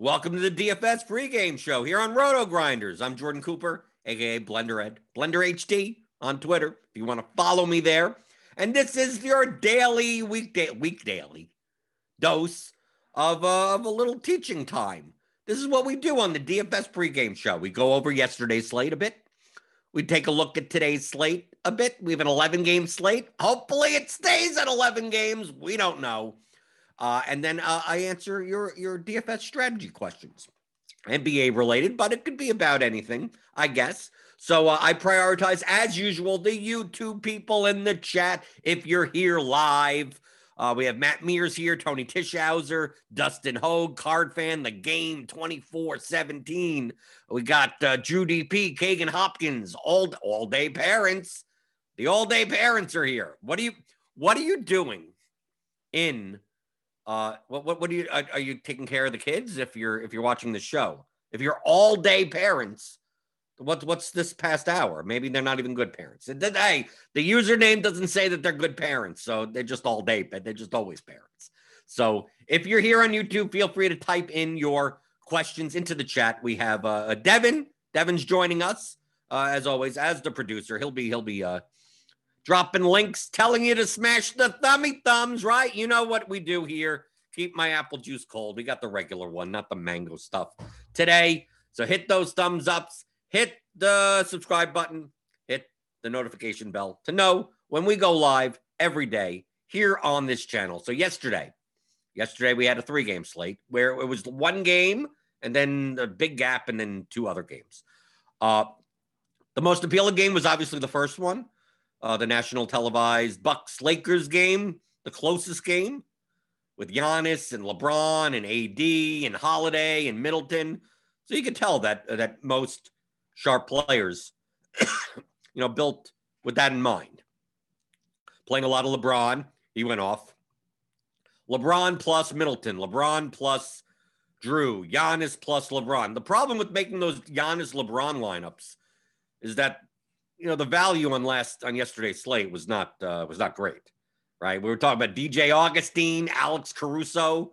Welcome to the DFS pregame show here on RotoGrinders. I'm Jordan Cooper, aka Blender Ed, Blender HD on Twitter. If you want to follow me there, and this is your daily weekday week daily dose of, uh, of a little teaching time. This is what we do on the DFS pregame show. We go over yesterday's slate a bit. We take a look at today's slate a bit. We have an 11 game slate. Hopefully, it stays at 11 games. We don't know. Uh, and then uh, I answer your your DFS strategy questions, NBA related, but it could be about anything, I guess. So uh, I prioritize, as usual, the YouTube people in the chat. If you're here live, uh, we have Matt Mears here, Tony Tischhauser, Dustin Hogue, Card Fan, The Game 24 17. We got uh, Drew DP, Kagan Hopkins, all, all day parents. The all day parents are here. What are you what are you doing in uh, what what what do you are, are you taking care of the kids if you're if you're watching the show? If you're all day parents, what what's this past hour? Maybe they're not even good parents. Hey, the username doesn't say that they're good parents, so they're just all day, but they're just always parents. So if you're here on YouTube, feel free to type in your questions into the chat. We have uh, Devin. Devin's joining us uh, as always as the producer. He'll be he'll be uh, dropping links, telling you to smash the thummy thumbs, right? You know what we do here. Keep my apple juice cold. We got the regular one, not the mango stuff today. So hit those thumbs ups, hit the subscribe button, hit the notification bell to know when we go live every day here on this channel. So yesterday, yesterday we had a three game slate where it was one game and then a big gap and then two other games. Uh, the most appealing game was obviously the first one uh, the national televised Bucks Lakers game, the closest game with Giannis and LeBron and AD and Holiday and Middleton. So you could tell that that most sharp players, you know, built with that in mind. Playing a lot of LeBron, he went off. LeBron plus Middleton, LeBron plus Jrue, Giannis plus LeBron. The problem with making those Giannis LeBron lineups is that you know the value on last on yesterday's slate was not uh, was not great, right? We were talking about DJ Augustin, Alex Caruso.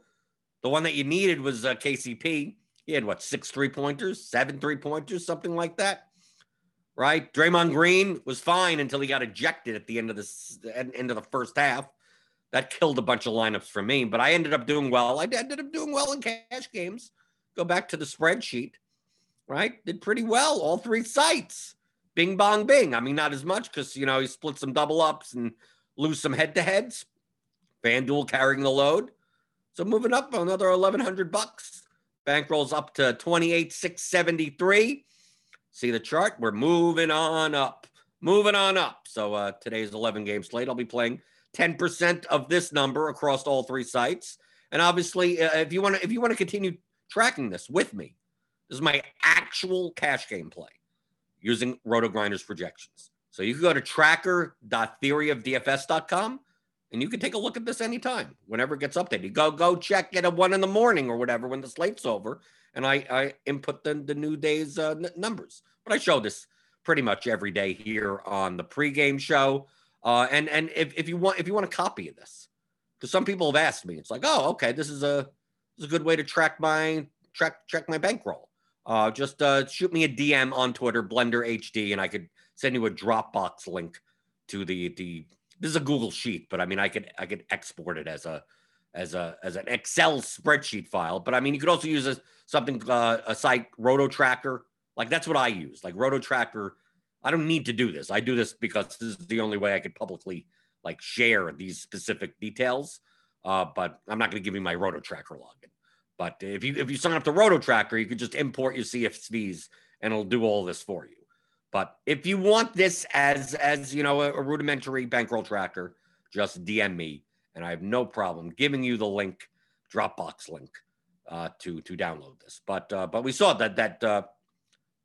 The one that you needed was uh, KCP. He had what six three pointers, seven three pointers, something like that, right? Draymond Green was fine until he got ejected at the end of the end of the first half. That killed a bunch of lineups for me, but I ended up doing well. I ended up doing well in cash games. Go back to the spreadsheet, right? Did pretty well all three sites bing bong bing. I mean, not as much because you know he split some double ups and lose some head to heads. FanDuel carrying the load. So moving up another eleven hundred bucks. Bankrolls up to twenty eight six seventy three. See the chart? We're moving on up, moving on up. So uh, today's eleven game slate. I'll be playing ten percent of this number across all three sites. And obviously, uh, if you want to, if you want to continue tracking this with me, this is my actual cash game play using RotoGrinders projections. So you can go to tracker.theoryofdfs.com and you can take a look at this anytime, whenever it gets updated. Go go check it at one in the morning or whatever when the slate's over, and I I input the the new day's uh, n- numbers. But I show this pretty much every day here on the pregame show. Uh, and and if, if you want if you want a copy of this, because some people have asked me, it's like, oh, okay, this is a this is a good way to track my track track my bankroll uh, just uh, shoot me a DM on Twitter, Blender HD, and I could send you a Dropbox link to the the. This is a Google sheet, but I mean, I could I could export it as a as a as an Excel spreadsheet file. But I mean, you could also use a, something uh, a site Roto Tracker. Like that's what I use. Like Roto Tracker. I don't need to do this. I do this because this is the only way I could publicly like share these specific details. Uh, but I'm not going to give you my Roto Tracker login. But if you if you sign up to Roto Tracker, you could just import your CSVs and it'll do all this for you. But if you want this as as you know a, a rudimentary bankroll tracker, just DM me, and I have no problem giving you the link, Dropbox link, uh, to to download this. But uh, but we saw that that uh,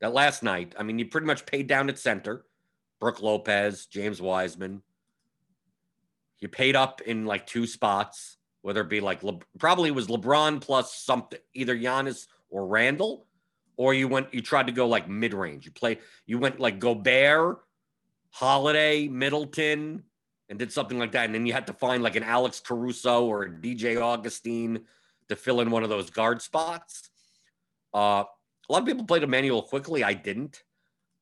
that last night. I mean, you pretty much paid down at center, Brook Lopez, James Wiseman. You paid up in like two spots whether it be like Le- probably was LeBron plus something, either Giannis or Randle, or you went you tried to go like mid range. You play you went like Gobert, Holiday, Middleton, and did something like that, and then you had to find like an Alex Caruso or a DJ Augustin to fill in one of those guard spots. Uh, a lot of people played Immanuel Quickley. I didn't.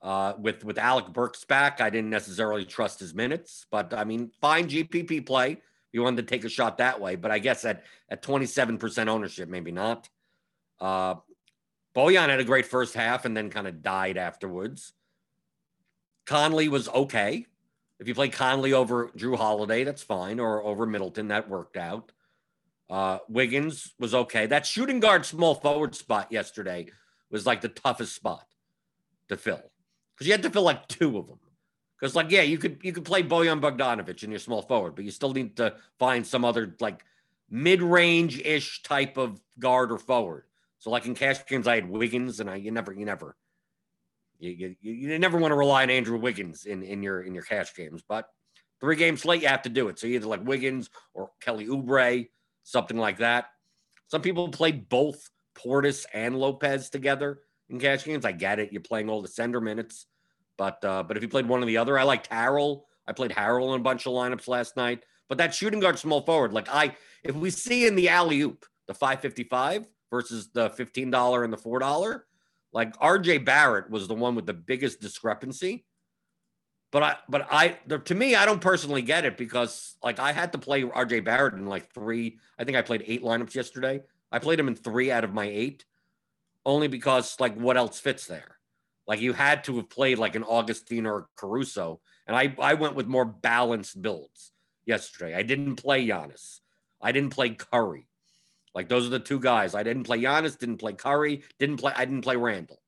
Uh, with with Alec Burks back, I didn't necessarily trust his minutes, but I mean, fine GPP play. You wanted to take a shot that way, but I guess at at 27% ownership, maybe not. Uh, had a great first half and then kind of died afterwards. Conley was okay. If you play Conley over Jrue Holiday, that's fine, or over Middleton, that worked out. Uh, Wiggins was okay. That shooting guard small forward spot yesterday was like the toughest spot to fill because you had to fill like two of them. Because like yeah, you could you could play Bojan Bogdanovic in your small forward, but you still need to find some other like mid range ish type of guard or forward. So like in cash games, I had Wiggins, and I you never you never you, you, you never want to rely on Andrew Wiggins in in your in your cash games, but three games slate you have to do it. So either like Wiggins or Kelly Oubre, something like that. Some people played both Portis and Lopez together in cash games. I get it. You're playing all the center minutes. But uh, but if you played one or the other, I liked Harrell. I played Harrell in a bunch of lineups last night. But that shooting guard small forward, like I if we see in the alley oop the 555 versus the $15 and the $4, like RJ Barrett was the one with the biggest discrepancy. But I, but I, the, to me, I don't personally get it because like I had to play RJ Barrett in like three. I think I played eight lineups yesterday. I played him in three out of my eight, only because like what else fits there? Like you had to have played like an Augustin or Caruso, and I I went with more balanced builds yesterday. I didn't play Giannis. I didn't play Curry. Like those are the two guys. I didn't play Giannis, didn't play Curry, didn't play. I didn't play Randle.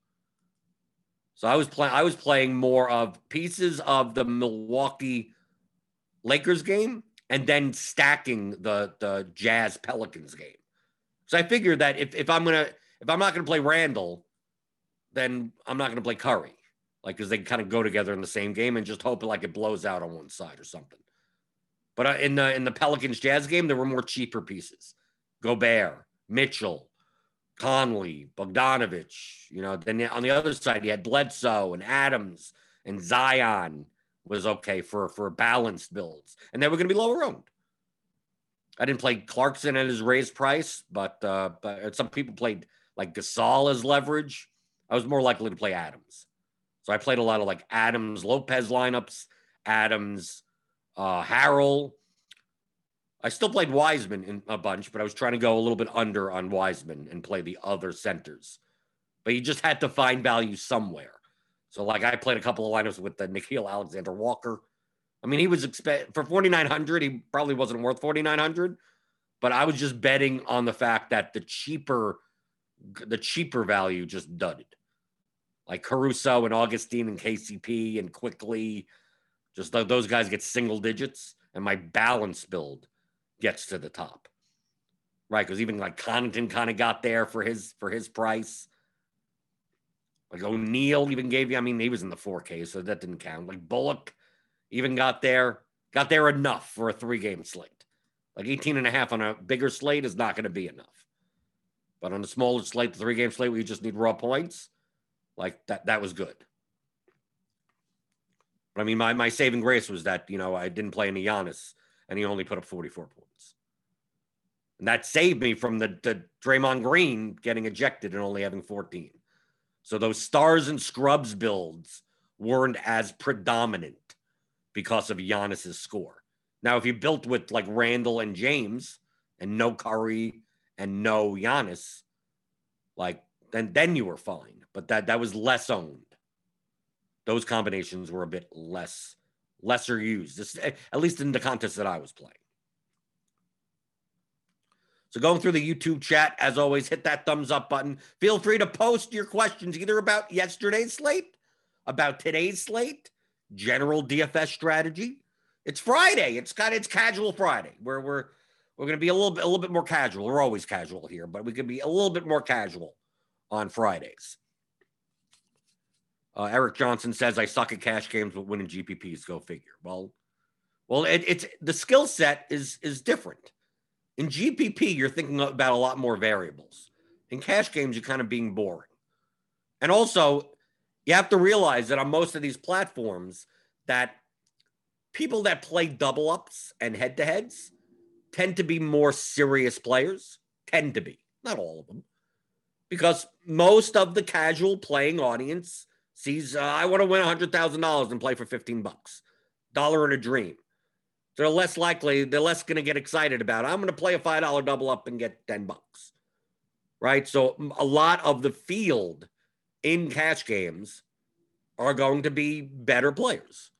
So I was playing. I was playing more of pieces of the Milwaukee Lakers game, and then stacking the the Jazz Pelicans game. So I figured that if, if I'm gonna if I'm not gonna play Randle, then I'm not gonna play Curry, like because they kind of go together in the same game and just hope like it blows out on one side or something. But uh, in the in the Pelicans Jazz game, there were more cheaper pieces: Gobert, Mitchell, Conley, Bogdanovic. You know, then on the other side you had Bledsoe and Adams and Zion was okay for for balanced builds, and they were going to be lower owned. I didn't play Clarkson at his raised price, but uh, but some people played like Gasol as leverage. I was more likely to play Adams, so I played a lot of like Adams Lopez lineups, Adams, uh, Harrell. I still played Wiseman in a bunch, but I was trying to go a little bit under on Wiseman and play the other centers. But you just had to find value somewhere. So like I played a couple of lineups with the Nickeil Alexander Walker I mean, he was expect for 4,900. He probably wasn't worth 4,900, but I was just betting on the fact that the cheaper, the cheaper value just dudded. Like Caruso and Augustin and KCP and Quickley, just those guys get single digits, and my balance build gets to the top. Right, because even like Connaughton kind of got there for his for his price. Like O'Neal even gave you, I mean, he was in the 4K, so that didn't count. Like Bullock even got there, got there enough for a three game slate. Like 18 and a half on a bigger slate is not going to be enough. But on a smaller slate, the three game slate where you just need raw points, like that, that was good. But I mean, my, my saving grace was that, you know, I didn't play any Giannis and he only put up 44 points. And that saved me from the, the Draymond Green getting ejected and only having 14. So those stars and scrubs builds weren't as predominant because of Giannis's score. Now, if you built with like Randle and James and no Curry and no Giannis, like then then you were fine. But that that was less owned. Those combinations were a bit less lesser used, eh, at least in the contest that I was playing. So going through the YouTube chat, as always, hit that thumbs up button. Feel free to post your questions either about yesterday's slate, about today's slate, general DFS strategy. It's Friday. It's got it's casual Friday. Where we're we're going to be a little bit a little bit more casual. We're always casual here, but we could be a little bit more casual on Fridays. Uh, Eric Johnson says, "I suck at cash games, but winning GPPs. Go figure." Well, well, it, it's the skill set is is different. In GPP, you're thinking about a lot more variables. In cash games, you're kind of being boring. And also, you have to realize that on most of these platforms that people that play double ups and head to heads tend to be more serious players tend to be not all of them because most of the casual playing audience sees uh, I want to win $100,000 and play for 15 bucks. Dollar in a dream. They're less likely, they're less going to get excited about it. I'm going to play a $5 double up and get 10 bucks. Right? So a lot of the field in cash games are going to be better players.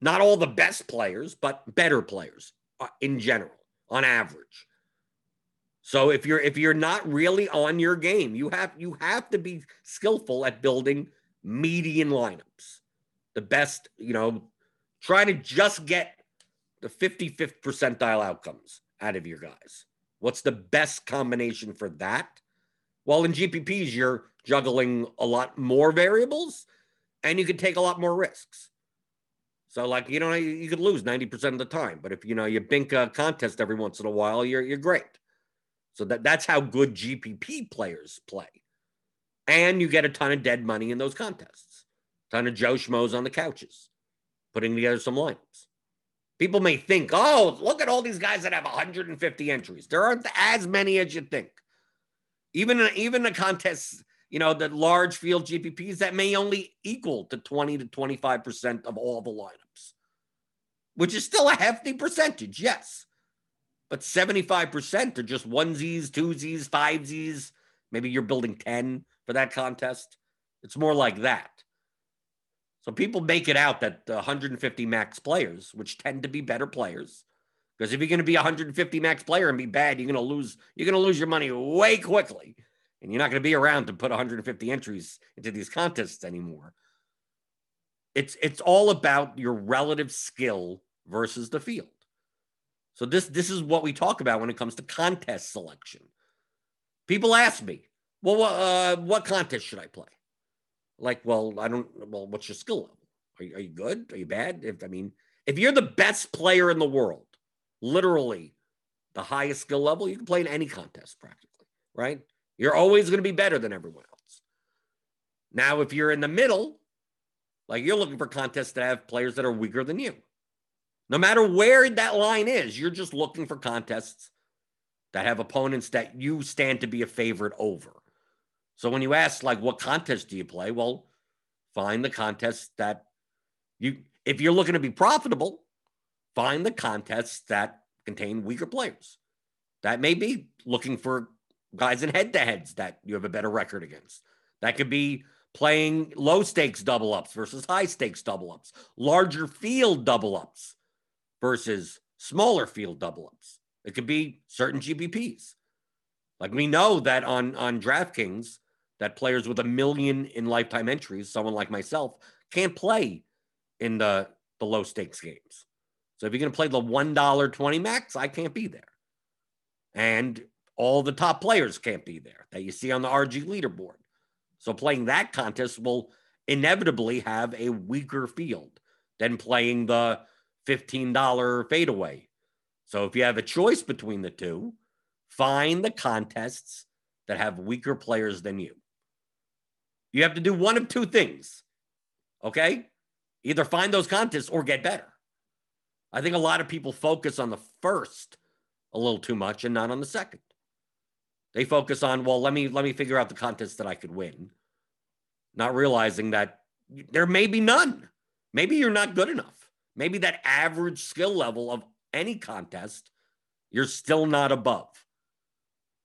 Not all the best players, but better players Uh, in general on average. So if you're if you're not really on your game, you have you have to be skillful at building median lineups. The best, you know, try to just get the 55th percentile outcomes out of your guys. What's the best combination for that? Well, in GPPs, you're juggling a lot more variables and you can take a lot more risks. So, like, you know, you could lose 90% of the time, but if you know you bink a contest every once in a while, you're you're great. So that, that's how good GPP players play. And you get a ton of dead money in those contests. A ton of Joe Schmoes on the couches, putting together some lineups. People may think, oh, look at all these guys that have 150 entries. There aren't as many as you think. Even, even the contests, you know, the large field GPPs that may only equal to 20 to 25% of all the lineups, which is still a hefty percentage, yes but 75% are just onesies, twosies, fivesies. Maybe you're building 10 for that contest. It's more like that. So people make it out that 150 max players, which tend to be better players, because if you're going to be 150 max player and be bad, you're going to lose. You're going to lose your money way quickly, and you're not going to be around to put 150 entries into these contests anymore. It's it's all about your relative skill versus the field. So this this is what we talk about when it comes to contest selection. People ask me, "Well, uh, what contest should I play?" Like, well, I don't. Well, what's your skill level? Are you, are you good? Are you bad? If I mean, if you're the best player in the world, literally the highest skill level, you can play in any contest practically, right? You're always going to be better than everyone else. Now, if you're in the middle, like you're looking for contests that have players that are weaker than you. No matter where that line is, you're just looking for contests that have opponents that you stand to be a favorite over. So when you ask, like, what contest do you play? Well, find the contests that you, if you're looking to be profitable, find the contests that contain weaker players. That may be looking for guys in head to heads that you have a better record against. That could be playing low stakes double ups versus high stakes double ups, larger field double ups versus smaller field double ups. It could be certain GPPs. Like we know that on on DraftKings, that players with a million in lifetime entries, someone like myself, can't play in the the low stakes games. So if you're going to play the one dollar twenty max, I can't be there, and all the top players can't be there that you see on the RG leaderboard. So playing that contest will inevitably have a weaker field than playing the $15 fadeaway. So if you have a choice between the two, find the contests that have weaker players than you. You have to do one of two things. Okay? Either find those contests or get better. I think a lot of people focus on the first a little too much and not on the second. They focus on, well, let me let me figure out the contests that I could win, not realizing that there may be none. Maybe you're not good enough maybe that average skill level of any contest, you're still not above.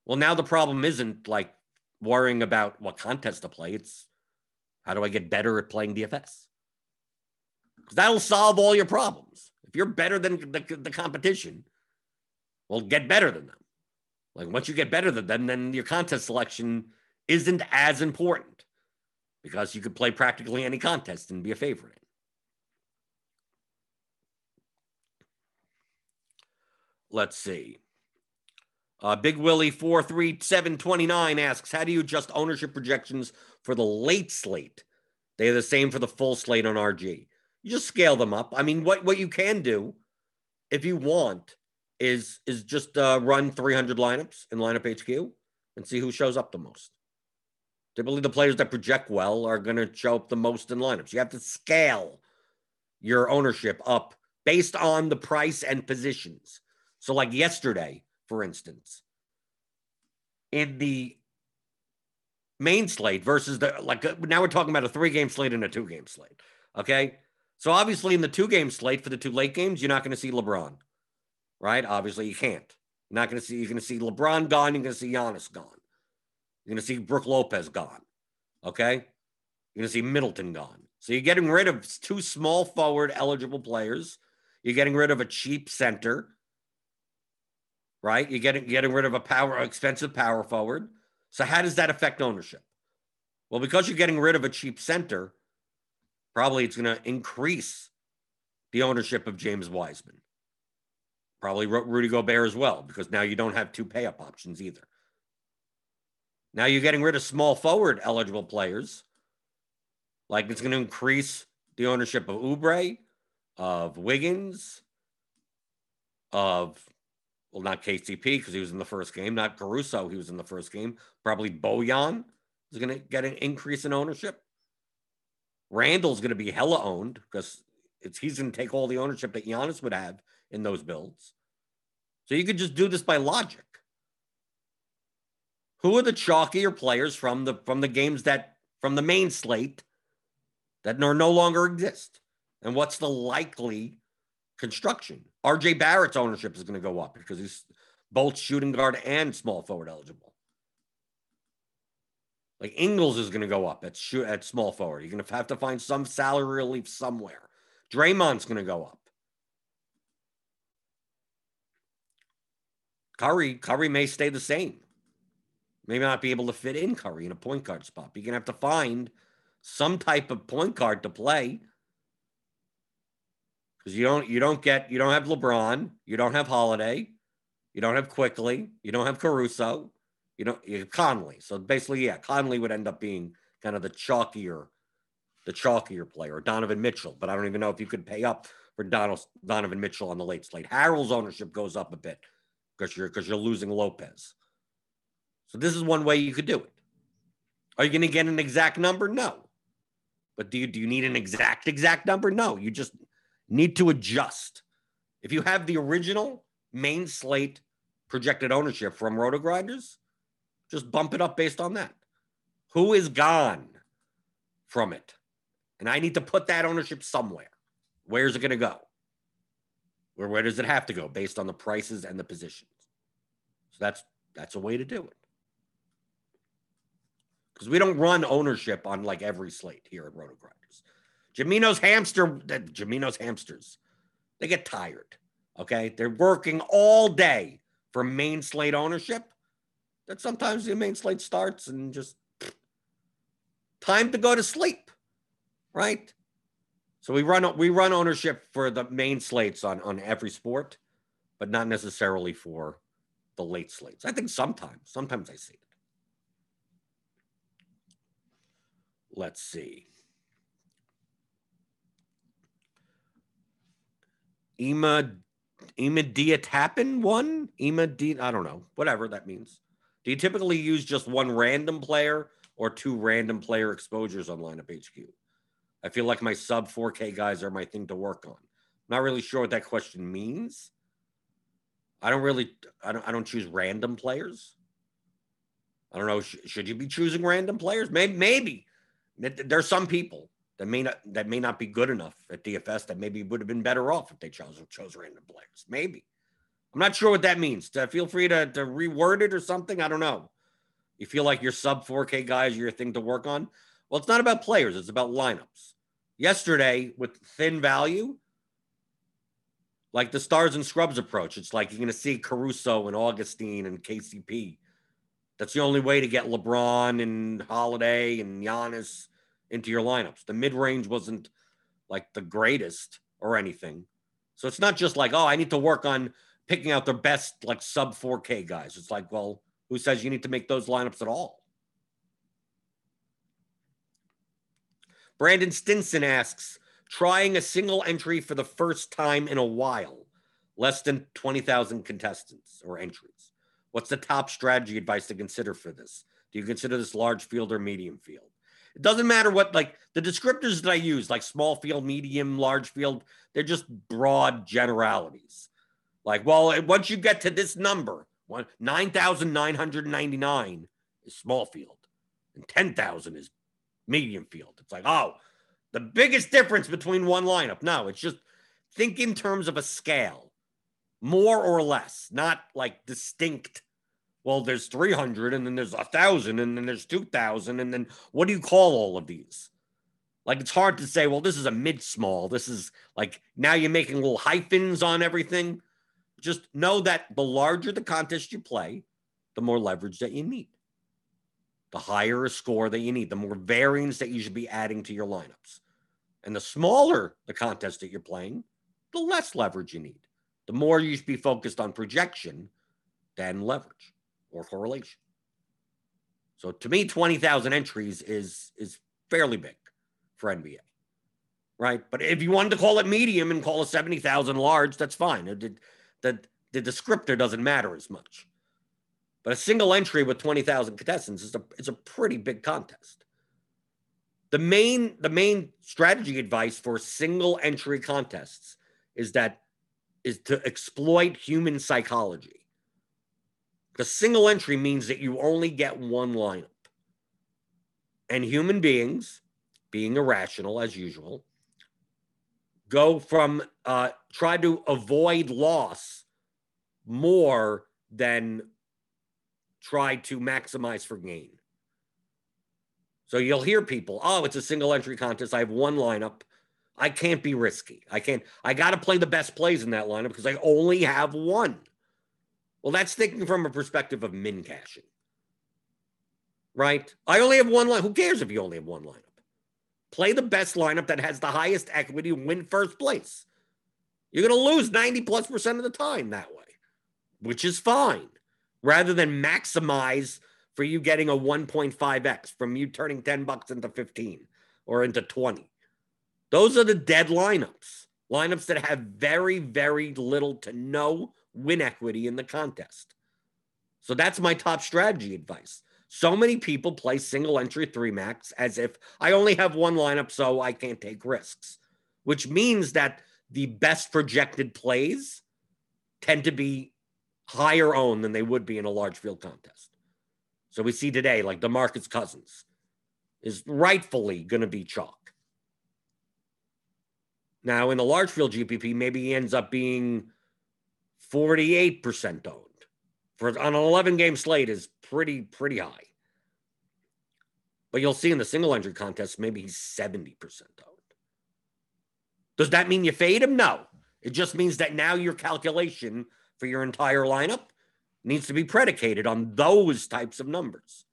Well, now the problem isn't like worrying about what contest to play. It's how do I get better at playing DFS? Because that'll solve all your problems. If you're better than the, the competition, well, get better than them. Like once you get better than them, then your contest selection isn't as important because you could play practically any contest and be a favorite. Let's see. Uh, Big Willie four three seven twenty nine asks, "How do you adjust ownership projections for the late slate? They're the same for the full slate on RG. You just scale them up. I mean, what what you can do, if you want, is is just uh, run three hundred lineups in lineup HQ and see who shows up the most. Typically, the players that project well are going to show up the most in lineups. You have to scale your ownership up based on the price and positions. So, like yesterday, for instance, in the main slate versus the like uh, now we're talking about a three game slate and a two game slate. Okay. So obviously in the two game slate for the two late games, you're not going to see LeBron, right? Obviously you can't. You're not going to see, you're going to see LeBron gone. You're going to see Giannis gone. You're going to see Brook Lopez gone. Okay. You're going to see Middleton gone. So you're getting rid of two small forward eligible players. You're getting rid of a cheap center, right? You're getting getting rid of a power expensive power forward. So how does that affect ownership? Well, because you're getting rid of a cheap center, probably it's going to increase the ownership of James Wiseman. Probably Rudy Gobert as well, because now you don't have two pay up options either. Now you're getting rid of small forward eligible players. Like it's going to increase the ownership of Oubre, of Wiggins, of well, not KCP because he was in the first game, not Caruso, he was in the first game. Probably Bojan is going to get an increase in ownership. Randle's going to be hella owned because it's he's going to take all the ownership that Giannis would have in those builds. So you could just do this by logic. Who are the chalkier players from the from the games that from the main slate that no, no longer exist? And what's the likely construction? RJ Barrett's ownership is going to go up because he's both shooting guard and small forward eligible. Like Ingles is going to go up at shoot at small forward. You're going to have to find some salary relief somewhere. Draymond's going to go up. Curry, Curry may stay the same. Maybe not be able to fit in Curry in a point guard spot. You're gonna have to find some type of point guard to play. Because you don't you don't get you don't have LeBron, you don't have Holiday, you don't have Quickley, you don't have Caruso, you don't you have Conley. So basically, yeah, Conley would end up being kind of the chalkier, the chalkier player, Donovan Mitchell. But I don't even know if you could pay up for Donald, Donovan Mitchell on the late slate. Harrell's ownership goes up a bit because you're because you're losing Lopez. So this is one way you could do it. Are you going to get an exact number? No. But do you do you need an exact exact number? No. You just need to adjust. If you have the original main slate projected ownership from RotoGrinders, just bump it up based on that. Who is gone from it? And I need to put that ownership somewhere. Where's it going to go? Where, where does it have to go based on the prices and the positions? So that's that's a way to do it. Because we don't run ownership on like every slate here at RotoGrinders. Jamino's hamster, Jamino's hamsters, they get tired. Okay. They're working all day for main slate ownership. That sometimes the main slate starts and just time to go to sleep. Right. So we run we run ownership for the main slates on on every sport, but not necessarily for the late slates. I think sometimes sometimes I see it. Let's see. Ema Ema Diatapin one? Ema D I don't know. Whatever that means. Do you typically use just one random player or two random player exposures on lineup HQ? I feel like my sub 4K guys are my thing to work on. Not really sure what that question means. I don't really, I don't, I don't choose random players. I don't know. Sh- should you be choosing random players? Maybe, maybe. There's some people that may not that may not be good enough at DFS that maybe would have been better off if they chose chose random players. Maybe. I'm not sure what that means. To, feel free to, to reword it or something. I don't know. You feel like your sub 4K guys are your thing to work on. Well, it's not about players, it's about lineups. Yesterday, with thin value, like the stars and scrubs approach, it's like you're going to see Caruso and Augustin and KCP. That's the only way to get LeBron and Holiday and Giannis into your lineups. The mid range wasn't like the greatest or anything. So it's not just like, oh, I need to work on picking out the best like sub 4K guys. It's like, well, who says you need to make those lineups at all? Brandon Stinson asks, trying a single entry for the first time in a while, less than 20,000 contestants or entries. What's the top strategy advice to consider for this? Do you consider this large field or medium field? It doesn't matter what, like the descriptors that I use, like small field, medium, large field, they're just broad generalities. Like, well, once you get to this number, 9,999 is small field and 10,000 is medium field. It's like, oh, the biggest difference between one lineup. No, it's just think in terms of a scale, more or less, not like distinct. Well, there's 300 and then there's a 1,000 and then there's 2,000. And then what do you call all of these? Like it's hard to say, well, this is a mid small. This is like now you're making little hyphens on everything. Just know that the larger the contest you play, the more leverage that you need. The higher a score that you need, the more variance that you should be adding to your lineups. And the smaller the contest that you're playing, the less leverage you need. The more you should be focused on projection than leverage or correlation. So to me, 20,000 entries is is fairly big for NBA. Right. But if you wanted to call it medium and call it 70,000 large, that's fine. It, the, the descriptor doesn't matter as much. But a single entry with 20,000 contestants is a, is a pretty big contest. The main, the main strategy advice for single entry contests is that is to exploit human psychology. The single entry means that you only get one lineup. And human beings, being irrational as usual, go from uh, try to avoid loss more than try to maximize for gain. So you'll hear people, oh, it's a single entry contest. I have one lineup. I can't be risky. I can't, I got to play the best plays in that lineup because I only have one. Well, that's thinking from a perspective of min cashing, right? I only have one line. Who cares if you only have one lineup? Play the best lineup that has the highest equity and win first place. You're going to lose 90 plus percent of the time that way, which is fine, rather than maximize for you getting a 1.5x from you turning 10 bucks into 15 or into 20. Those are the dead lineups, lineups that have very, very little to no win equity in the contest. So that's my top strategy advice. So many people play single entry three max as if I only have one lineup, so I can't take risks, which means that the best projected plays tend to be higher owned than they would be in a large field contest. So we see today, like DeMarcus Cousins is rightfully going to be chalk. Now, in the large field GPP, maybe he ends up being 48% owned for on an 11 game slate is pretty, pretty high. But you'll see in the single entry contest, maybe he's 70% owned. Does that mean you fade him? No. It just means that now your calculation for your entire lineup needs to be predicated on those types of numbers.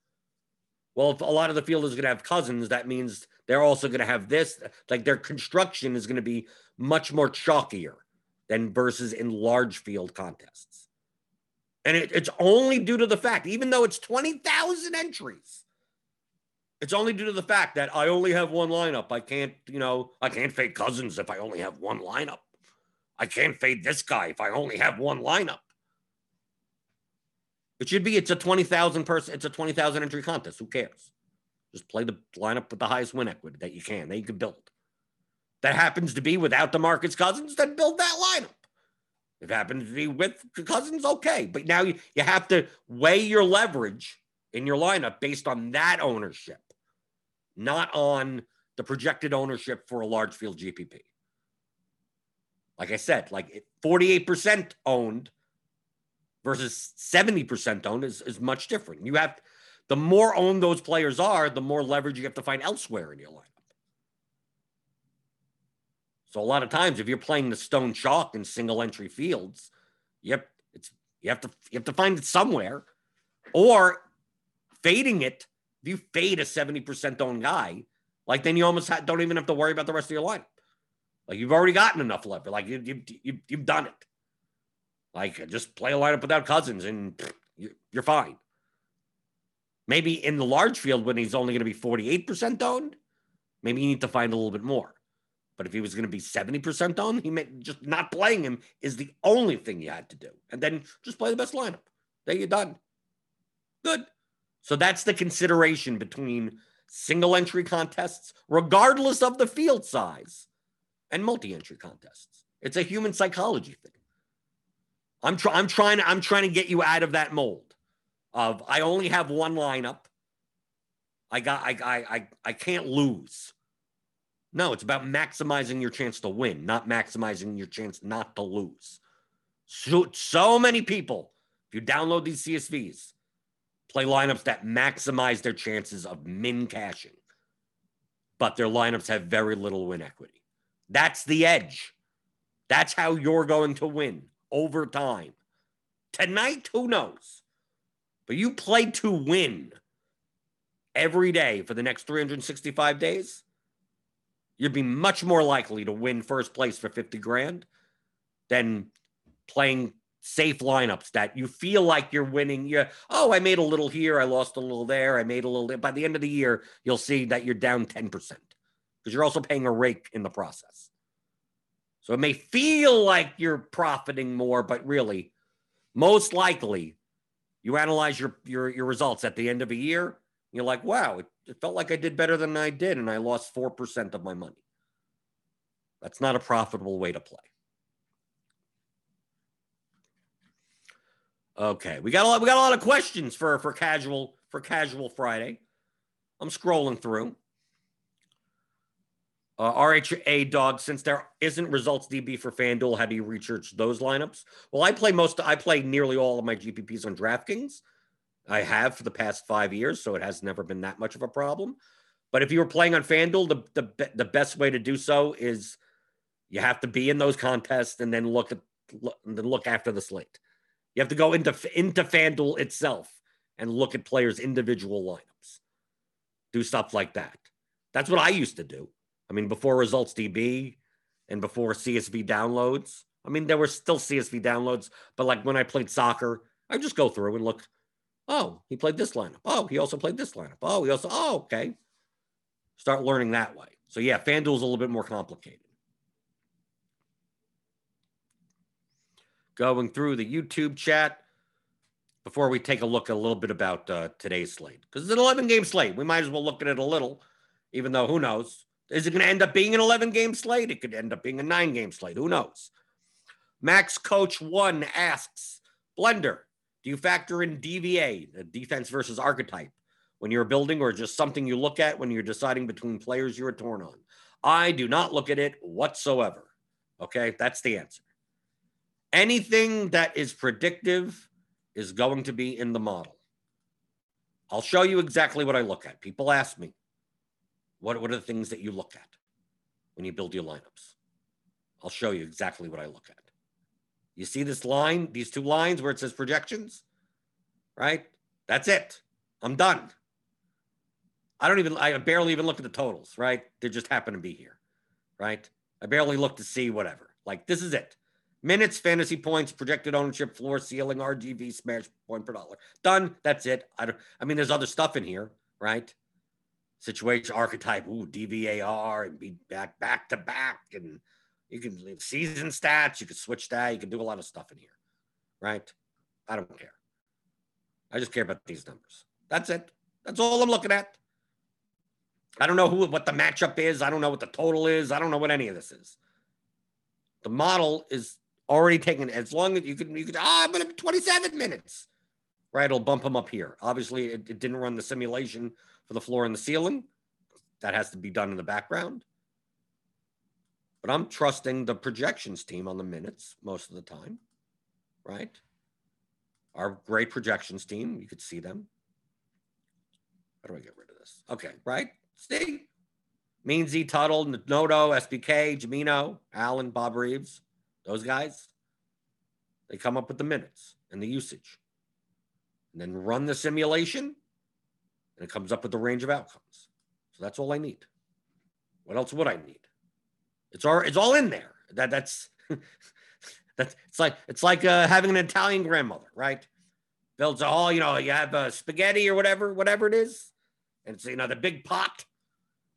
Well, if a lot of the field is going to have Cousins, that means they're also going to have this. Like their construction is going to be much more chalkier than versus in large field contests. And it, it's only due to the fact, even though it's 20,000 entries, it's only due to the fact that I only have one lineup. I can't, you know, I can't fake Cousins if I only have one lineup. I can't fade this guy if I only have one lineup. It should be, it's a 20,000 person, it's a 20,000 entry contest. Who cares? Just play the lineup with the highest win equity that you can, that you can build. That happens to be without the DeMarcus Cousins, then build that lineup. If it happens to be with Cousins, okay. But now you, you have to weigh your leverage in your lineup based on that ownership, not on the projected ownership for a large field GPP. Like I said, like 48% owned versus 70% owned is, is much different. You have the more owned those players are, the more leverage you have to find elsewhere in your lineup. So a lot of times, if you're playing the stone chalk in single entry fields, yep, it's you have to you have to find it somewhere, or fading it. If you fade a seventy percent owned guy, like then you almost ha- don't even have to worry about the rest of your lineup. Like you've already gotten enough leverage. Like you, you, you, you've done it. Like just play a lineup without Cousins and you're fine. Maybe in the large field when he's only going to be 48% owned, maybe you need to find a little bit more. But if he was going to be 70% owned, he meant just not playing him is the only thing you had to do. And then just play the best lineup. There you're done. Good. So that's the consideration between single entry contests, regardless of the field size, and multi entry contests. It's a human psychology thing. I'm, try- I'm trying to, I'm trying to get you out of that mold of I only have one lineup I got I I I, I can't lose. No, it's about maximizing your chance to win, not maximizing your chance not to lose. So, so many people, if you download these CSVs, play lineups that maximize their chances of min cashing, but their lineups have very little win equity. That's the edge. That's how you're going to win over time. Tonight, who knows? But you play to win every day for the next 365 days. You'd be much more likely to win first place for 50 grand than playing safe lineups that you feel like you're winning. You oh, I made a little here, I lost a little there, I made a little. There. By the end of the year, you'll see that you're down 10% because you're also paying a rake in the process. So it may feel like you're profiting more, but really, most likely, you analyze your your your results at the end of a year. You're like, wow, it, it felt like I did better than I did, and I lost four percent of my money. That's not a profitable way to play. Okay, we got a lot. We got a lot of questions for for casual for casual Friday. I'm scrolling through. Uh, RHA dog, since there isn't results DB for FanDuel, how do you research those lineups? Well, I play most, I play nearly all of my GPPs on DraftKings. I have for the past five years, so it has never been that much of a problem. But if you were playing on FanDuel, the, the, the best way to do so is you have to be in those contests and then look at look, then look after the slate. You have to go into into FanDuel itself and look at players' individual lineups. Do stuff like that. That's what I used to do. I mean, before results DB and before CSV downloads. I mean, there were still CSV downloads, but like when I played soccer, I just go through and look. Oh, he played this lineup. Oh, he also played this lineup. Oh, he also. Oh, okay. Start learning that way. So yeah, FanDuel's a little bit more complicated. Going through the YouTube chat before we take a look a little bit about uh, today's slate because it's an 11 game slate. We might as well look at it a little, even though who knows is it going to end up being an 11 game slate? It could end up being a nine game slate. Who knows? Max Coach One asks Blender, do you factor in DVA, the defense versus archetype, when you're building, or just something you look at when you're deciding between players you're torn on? I do not look at it whatsoever. Okay, that's the answer. Anything that is predictive is going to be in the model. I'll show you exactly what I look at. People ask me, what, what are the things that you look at when you build your lineups? I'll show you exactly what I look at. You see this line, these two lines where it says projections, right? That's it. I'm done. I don't even, I barely even look at the totals, right? They just happen to be here, right? I barely look to see whatever. Like, this is it. Minutes, fantasy points, projected ownership, floor ceiling, RGV, smash point per dollar. Done. That's it. I don't, I mean, there's other stuff in here, right? Situation archetype, ooh, DVAR and be back back to back. And you can season stats, you can switch that, you can do a lot of stuff in here. Right? I don't care. I just care about these numbers. That's it. That's all I'm looking at. I don't know who what the matchup is. I don't know what the total is. I don't know what any of this is. The model is already taken as long as you can you can ah, I'm gonna be 27 minutes. Right, it'll bump them up here. Obviously, it, it didn't run the simulation for the floor and the ceiling. That has to be done in the background. But I'm trusting the projections team on the minutes most of the time, right? Our great projections team, you could see them. How do I get rid of this? Okay, right? See? Meansy, Tuttle, Noto, SBK, Jamino, Allen, Bob Reeves, those guys, they come up with the minutes and the usage. And then run the simulation and it comes up with the range of outcomes. So that's all I need. What else would I need? It's all it's all in there. That that's that's it's like it's like uh, having an Italian grandmother, right? Builds all you know. You have uh, spaghetti or whatever, whatever it is, and it's you know the big pot.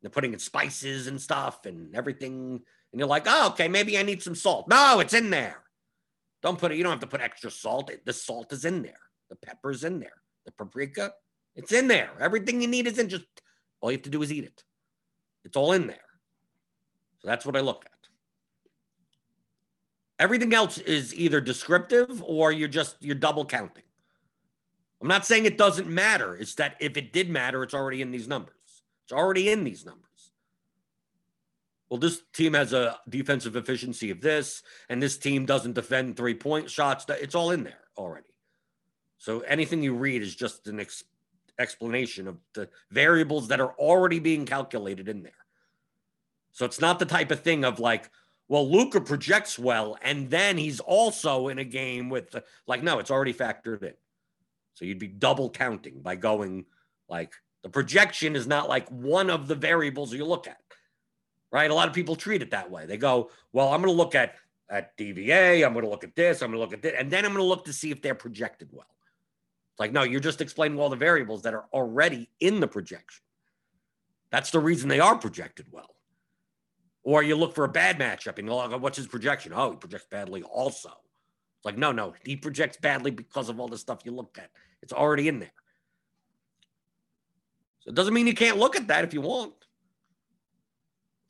They're putting in spices and stuff and everything, and you're like, oh, okay, maybe I need some salt. No, it's in there. Don't put it. You don't have to put extra salt. The salt is in there. The pepper's in there. The paprika, it's in there. Everything you need is in. Just all you have to do is eat it. It's all in there. So that's what I look at. Everything else is either descriptive or you're just you're double counting. I'm not saying it doesn't matter. It's that if it did matter, it's already in these numbers. It's already in these numbers. Well, this team has a defensive efficiency of this, and this team doesn't defend three point shots. It's all in there already. So anything you read is just an ex- explanation of the variables that are already being calculated in there. So it's not the type of thing of like, well, Luka projects well, and then he's also in a game with like, no, it's already factored in. So you'd be double counting by going like the projection is not like one of the variables you look at, right? A lot of people treat it that way. They go, well, I'm going to look at at DVA, I'm going to look at this, I'm going to look at this, and then I'm going to look to see if they're projected well. Like, no, you're just explaining all the variables that are already in the projection. That's the reason they are projected well. Or you look for a bad matchup and you're like, oh, what's his projection? Oh, he projects badly also. It's like, no, no, he projects badly because of all the stuff you looked at. It's already in there. So it doesn't mean you can't look at that if you want.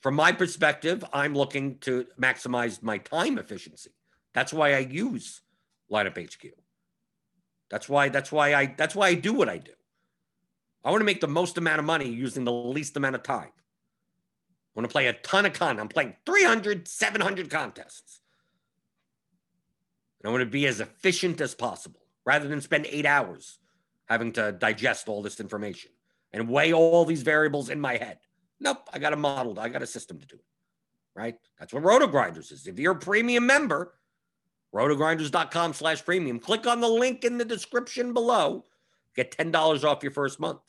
From my perspective, I'm looking to maximize my time efficiency. That's why I use LineupHQ. That's why that's why I that's why I do what I do. I want to make the most amount of money using the least amount of time. I want to play a ton of content. I'm playing 300, 700 contests. And I want to be as efficient as possible rather than spend eight hours having to digest all this information and weigh all these variables in my head. Nope, I got a model. I got a system to do it. Right? That's what RotoGrinders is. If you're a premium member, rotogrinders.com slash premium, click on the link in the description below. Get $10 off your first month.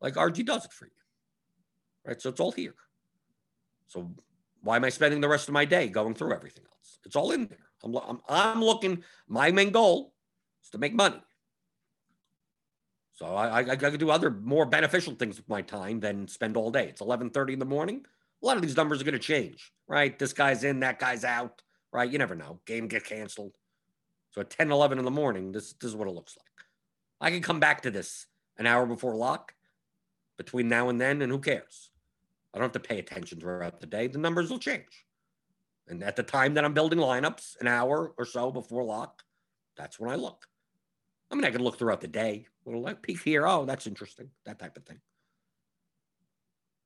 Like RG does it for you. Right? So it's all here. So why am I spending the rest of my day going through everything else? It's all in there. I'm, I'm, I'm looking, my main goal is to make money. So I, I, I could do other more beneficial things with my time than spend all day. It's 11:30 in the morning. A lot of these numbers are going to change, right? This guy's in, that guy's out, right? You never know. Game get canceled. So at 10, 11 in the morning, this, this is what it looks like. I can come back to this an hour before lock between now and then, and who cares? I don't have to pay attention throughout the day. The numbers will change. And at the time that I'm building lineups, an hour or so before lock, that's when I look. I mean, I can look throughout the day. Well, like peek here. Oh, that's interesting. That type of thing.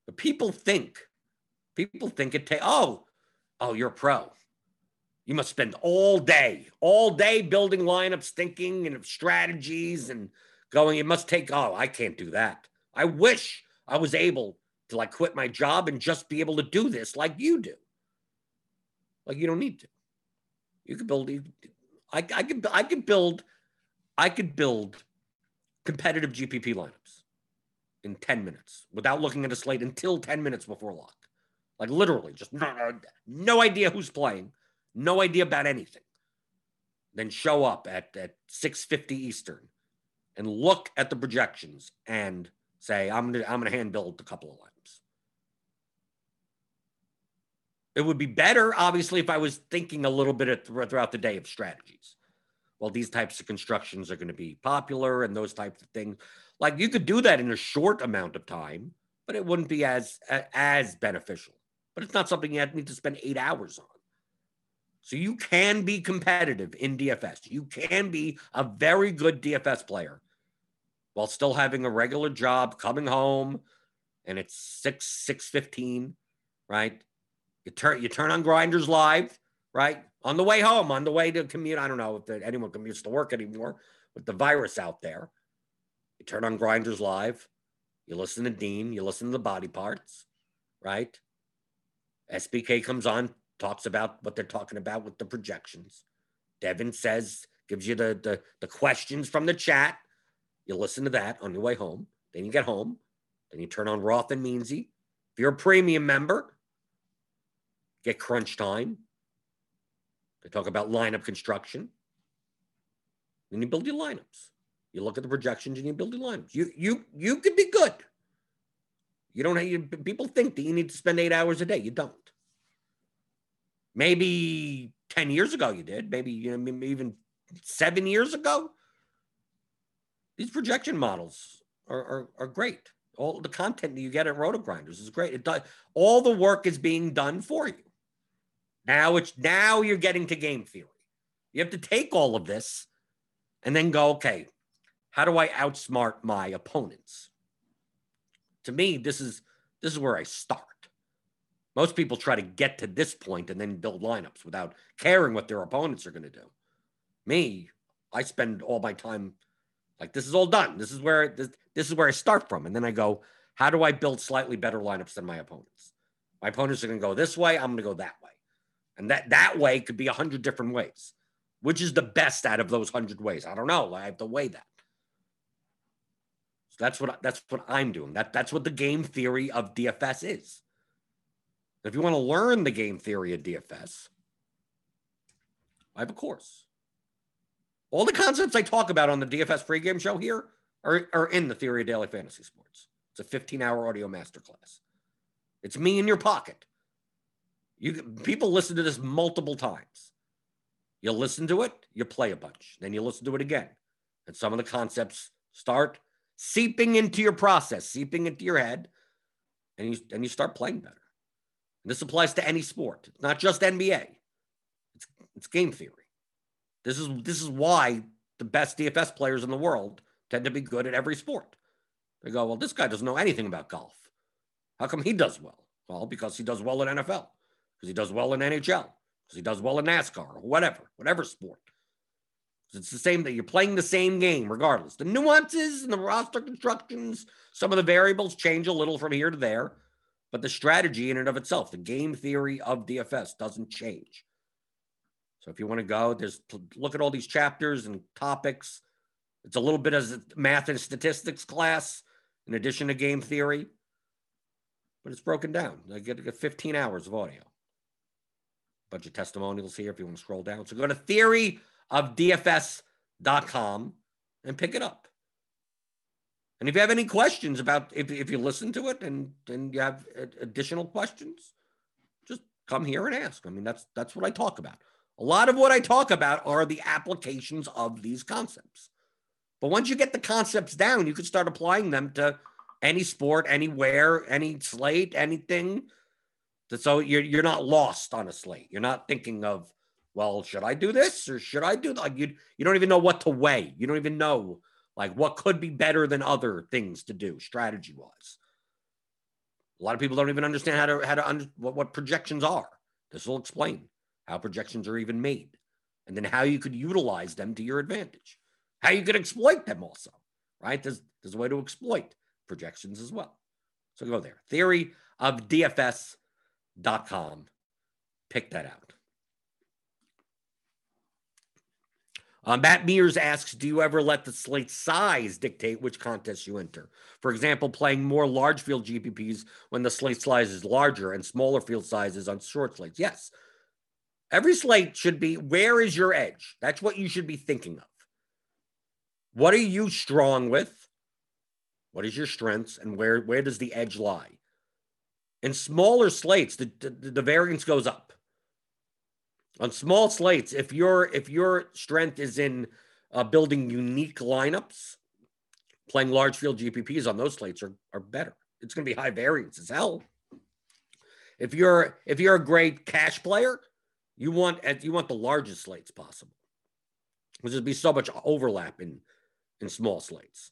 But people think, people think it takes, oh, oh, you're pro. You must spend all day, all day building lineups, thinking and strategies and going. It must take, oh, I can't do that. I wish I was able to like quit my job and just be able to do this like you do. Like you don't need to. You could build. I, I could. I could build. I could build competitive GPP lineups in ten minutes without looking at a slate until ten minutes before lock. Like literally, just no, no idea who's playing, no idea about anything. Then show up at at six fifty Eastern, and look at the projections and say, I'm gonna I'm gonna hand build a couple of lineups. It would be better, obviously, if I was thinking a little bit throughout the day of strategies. Well, these types of constructions are going to be popular and those types of things. Like you could do that in a short amount of time, but it wouldn't be as as beneficial. But it's not something you need to spend eight hours on. So you can be competitive in DFS. You can be a very good DFS player while still having a regular job, coming home, and it's six six fifteen, right? You turn you turn on Grinders Live, right? On the way home, on the way to commute. I don't know if anyone commutes to work anymore with the virus out there. You turn on Grinders Live, you listen to Dean, you listen to the body parts, right? SBK comes on, talks about what they're talking about with the projections. Devin says, gives you the the, the questions from the chat you listen to that on your way home. Then you get home. Then you turn on Roth and Meansy. If you're a premium member, get crunch time. They talk about lineup construction. Then you build your lineups. You look at the projections and you build your lineups. You you you could be good. You don't have you, people think that you need to spend eight hours a day. You don't. Maybe 10 years ago you did. Maybe you know, even seven years ago these projection models are, are, are great. All the content that you get at RotoGrinders is great. It does all the work is being done for you. Now it's now you're getting to game theory. You have to take all of this and then go, okay, how do I outsmart my opponents? To me, this is this is where I start. Most people try to get to this point and then build lineups without caring what their opponents are going to do. Me, I spend all my time like this is all done. This is where this, this is where I start from, and then I go, how do I build slightly better lineups than my opponents? My opponents are going to go this way. I'm going to go that way, and that that way could be a hundred different ways. Which is the best out of those hundred ways? I don't know. I have to weigh that. So that's what that's what I'm doing. That that's what the game theory of DFS is. If you want to learn the game theory of DFS, I have a course. All the concepts I talk about on the DFS pregame show here are, are in the Theory of Daily Fantasy Sports. It's a 15 hour audio masterclass. It's me in your pocket. You people listen to this multiple times. You listen to it, you play a bunch, then you listen to it again. And some of the concepts start seeping into your process, seeping into your head, and you and you start playing better. And this applies to any sport. Not just NBA. It's it's game theory. This is this is why the best DFS players in the world tend to be good at every sport. They go, well, this guy doesn't know anything about golf. How come he does well? Well, because he does well in NFL, because he does well in NHL, because he does well in NASCAR or whatever, whatever sport. It's the same that you're playing the same game regardless. The nuances and the roster constructions, some of the variables change a little from here to there, but the strategy in and of itself, the game theory of DFS doesn't change. So if you want to go, there's look at all these chapters and topics. It's a little bit as a math and statistics class in addition to game theory, but it's broken down. I get, get 15 hours of audio. Bunch of testimonials here if you want to scroll down. So go to theory of DFS.com and pick it up. And if you have any questions about if, if you listen to it and, and you have additional questions, just come here and ask. I mean, that's that's what I talk about. A lot of what I talk about are the applications of these concepts. But once you get the concepts down, you can start applying them to any sport, anywhere, any slate, anything. So you're you're not lost on a slate. You're not thinking of well, should I do this or should I do that? You, you don't even know what to weigh. You don't even know like what could be better than other things to do strategy wise. A lot of people don't even understand how to how to what, what projections are. This will explain how projections are even made, and then how you could utilize them to your advantage, how you could exploit them also. Right? There's there's a way to exploit projections as well. So go there. Theory of DFS.com. Pick that out. Uh, Matt Mears asks, do you ever let the slate size dictate which contests you enter? For example, playing more large field GPPs when the slate size is larger and smaller field sizes on short slates. Yes. Every slate should be, where is your edge? That's what you should be thinking of. What are you strong with? What is your strengths and where, where does the edge lie? In smaller slates, the, the, the variance goes up on small slates, if your if your strength is in uh, building unique lineups, playing large field GPPs on those slates are, are better. It's going to be high variance as hell. If you're if you're a great cash player, you want you want the largest slates possible. Because there'd be so much overlap in in small slates.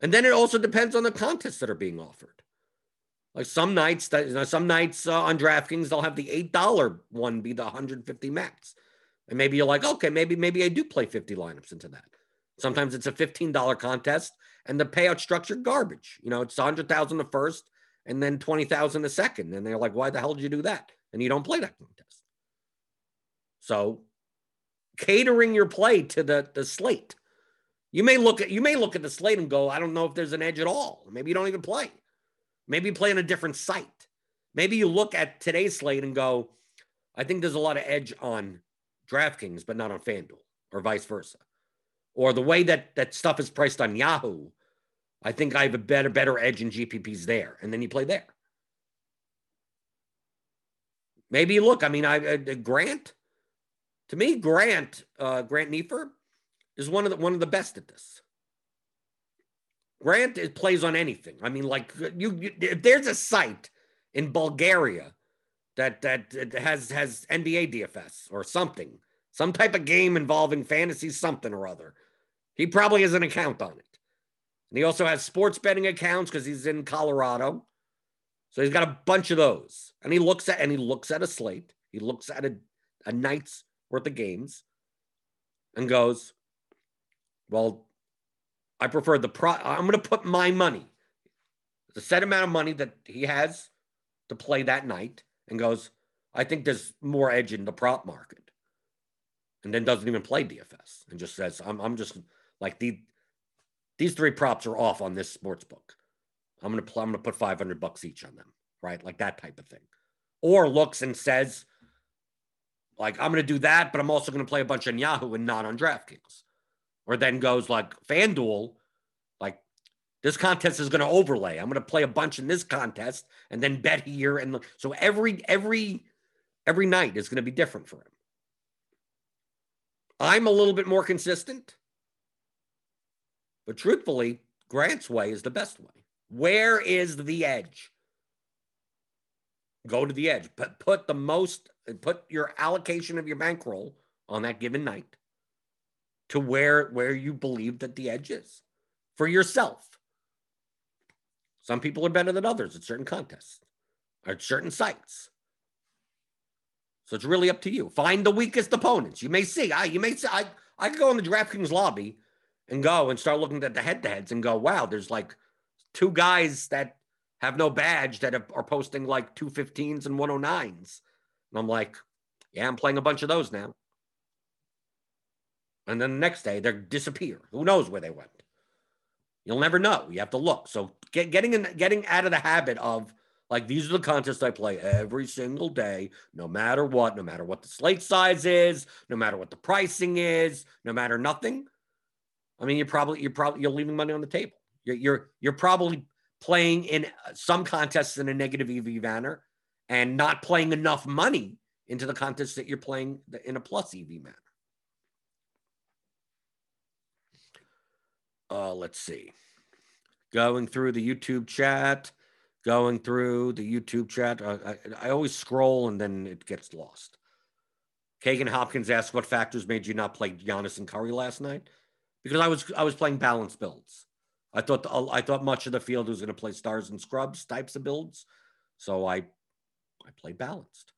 And then it also depends on the contests that are being offered. Like some nights that you know, some nights uh, on DraftKings they'll have the eight dollar one be the 150 max, and maybe you're like, okay, maybe maybe I do play 50 lineups into that. Sometimes it's a $15 contest, and the payout structure garbage. You know, it's 100,000 the first, and then 20,000 the second, and they're like, why the hell did you do that? And you don't play that contest. So, catering your play to the the slate. You may look at you may look at the slate and go, I don't know if there's an edge at all. Maybe you don't even play. Maybe play on a different site. Maybe you look at today's slate and go, I think there's a lot of edge on DraftKings, but not on FanDuel, or vice versa. Or the way that that stuff is priced on Yahoo, I think I have a better better edge in GPPs there, and then you play there. Maybe look. I mean, I uh, Grant. To me, Grant uh, Grant Nefer is one of the one of the best at this. Grant it plays on anything. I mean, like you, you if there's a site in Bulgaria that that has has NBA DFS or something, some type of game involving fantasy something or other, he probably has an account on it. And he also has sports betting accounts because he's in Colorado. So he's got a bunch of those. And he looks at and he looks at a slate. He looks at a, a night's worth of games and goes, Well, I prefer the pro I'm gonna put my money, the set amount of money that he has to play that night, and goes, I think there's more edge in the prop market. And then doesn't even play DFS and just says, I'm I'm just like the these three props are off on this sports book. I'm gonna I'm gonna put 500 bucks each on them, right? Like that type of thing. Or looks and says, like I'm gonna do that, but I'm also gonna play a bunch on Yahoo and not on DraftKings. Or then goes like FanDuel, like this contest is gonna overlay. I'm gonna play a bunch in this contest and then bet here, and so every every every night is gonna be different for him. I'm a little bit more consistent. But truthfully, Grant's way is the best way. Where is the edge? Go to the edge. But put the most, put your allocation of your bankroll on that given night to where where you believe that the edge is for yourself. Some people are better than others at certain contests, at certain sites. So it's really up to you. Find the weakest opponents. You may see, I you may see, I I could go in the DraftKings lobby and go and start looking at the head to heads and go, wow, there's like two guys that have no badge that are posting like 215s and 109s. And I'm like, yeah, I'm playing a bunch of those now. And then the next day they disappear. Who knows where they went? You'll never know. You have to look. So get, getting in, getting out of the habit of like these are the contests I play every single day, no matter what, no matter what the slate size is, no matter what the pricing is, no matter nothing. I mean, you're probably you're probably you're leaving money on the table. You're you're, you're probably playing in some contests in a negative EV manner and not playing enough money into the contests that you're playing in a plus EV manner. Uh, let's see. Going through the YouTube chat, going through the YouTube chat. I, I always scroll and then it gets lost. Kagan Hopkins asked, "What factors made you not play Giannis and Curry last night?" because I was I was playing balanced builds. I thought the, I thought much of the field was going to play stars and scrubs types of builds, so I I played balanced.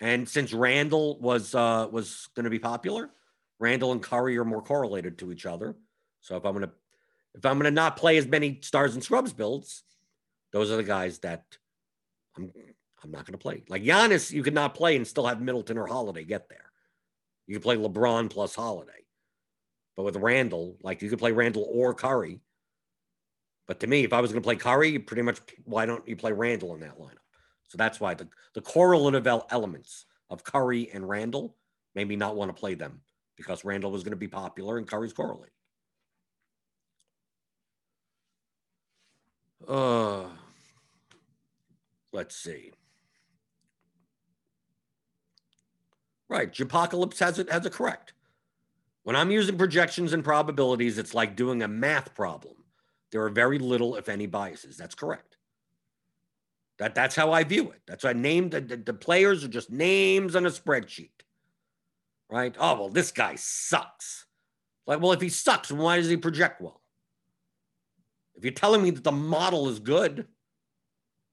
And since Randle was uh, was going to be popular, Randle and Curry are more correlated to each other. So if I'm to if I'm to not play as many stars and scrubs builds, those are the guys that I'm I'm not to play. Like Giannis, you could not play and still have Middleton or Holiday get there. You can play LeBron plus Holiday. But with Randle, like you could play Randle or Curry. But to me, if I was going to play Curry, you pretty much why don't you play Randle in that lineup? So that's why the, the correlative elements of Curry and Randle made me not want to play them because Randle was going to be popular and Curry's correlated. Uh, let's see. Right, Japocalypse has it has it correct. When I'm using projections and probabilities, it's like doing a math problem. There are very little, if any, biases. That's correct. That, that's how I view it. That's why I named the, the, the players are just names on a spreadsheet. Right? Oh, well, this guy sucks. Like, well, if he sucks, why does he project well? If you're telling me that the model is good,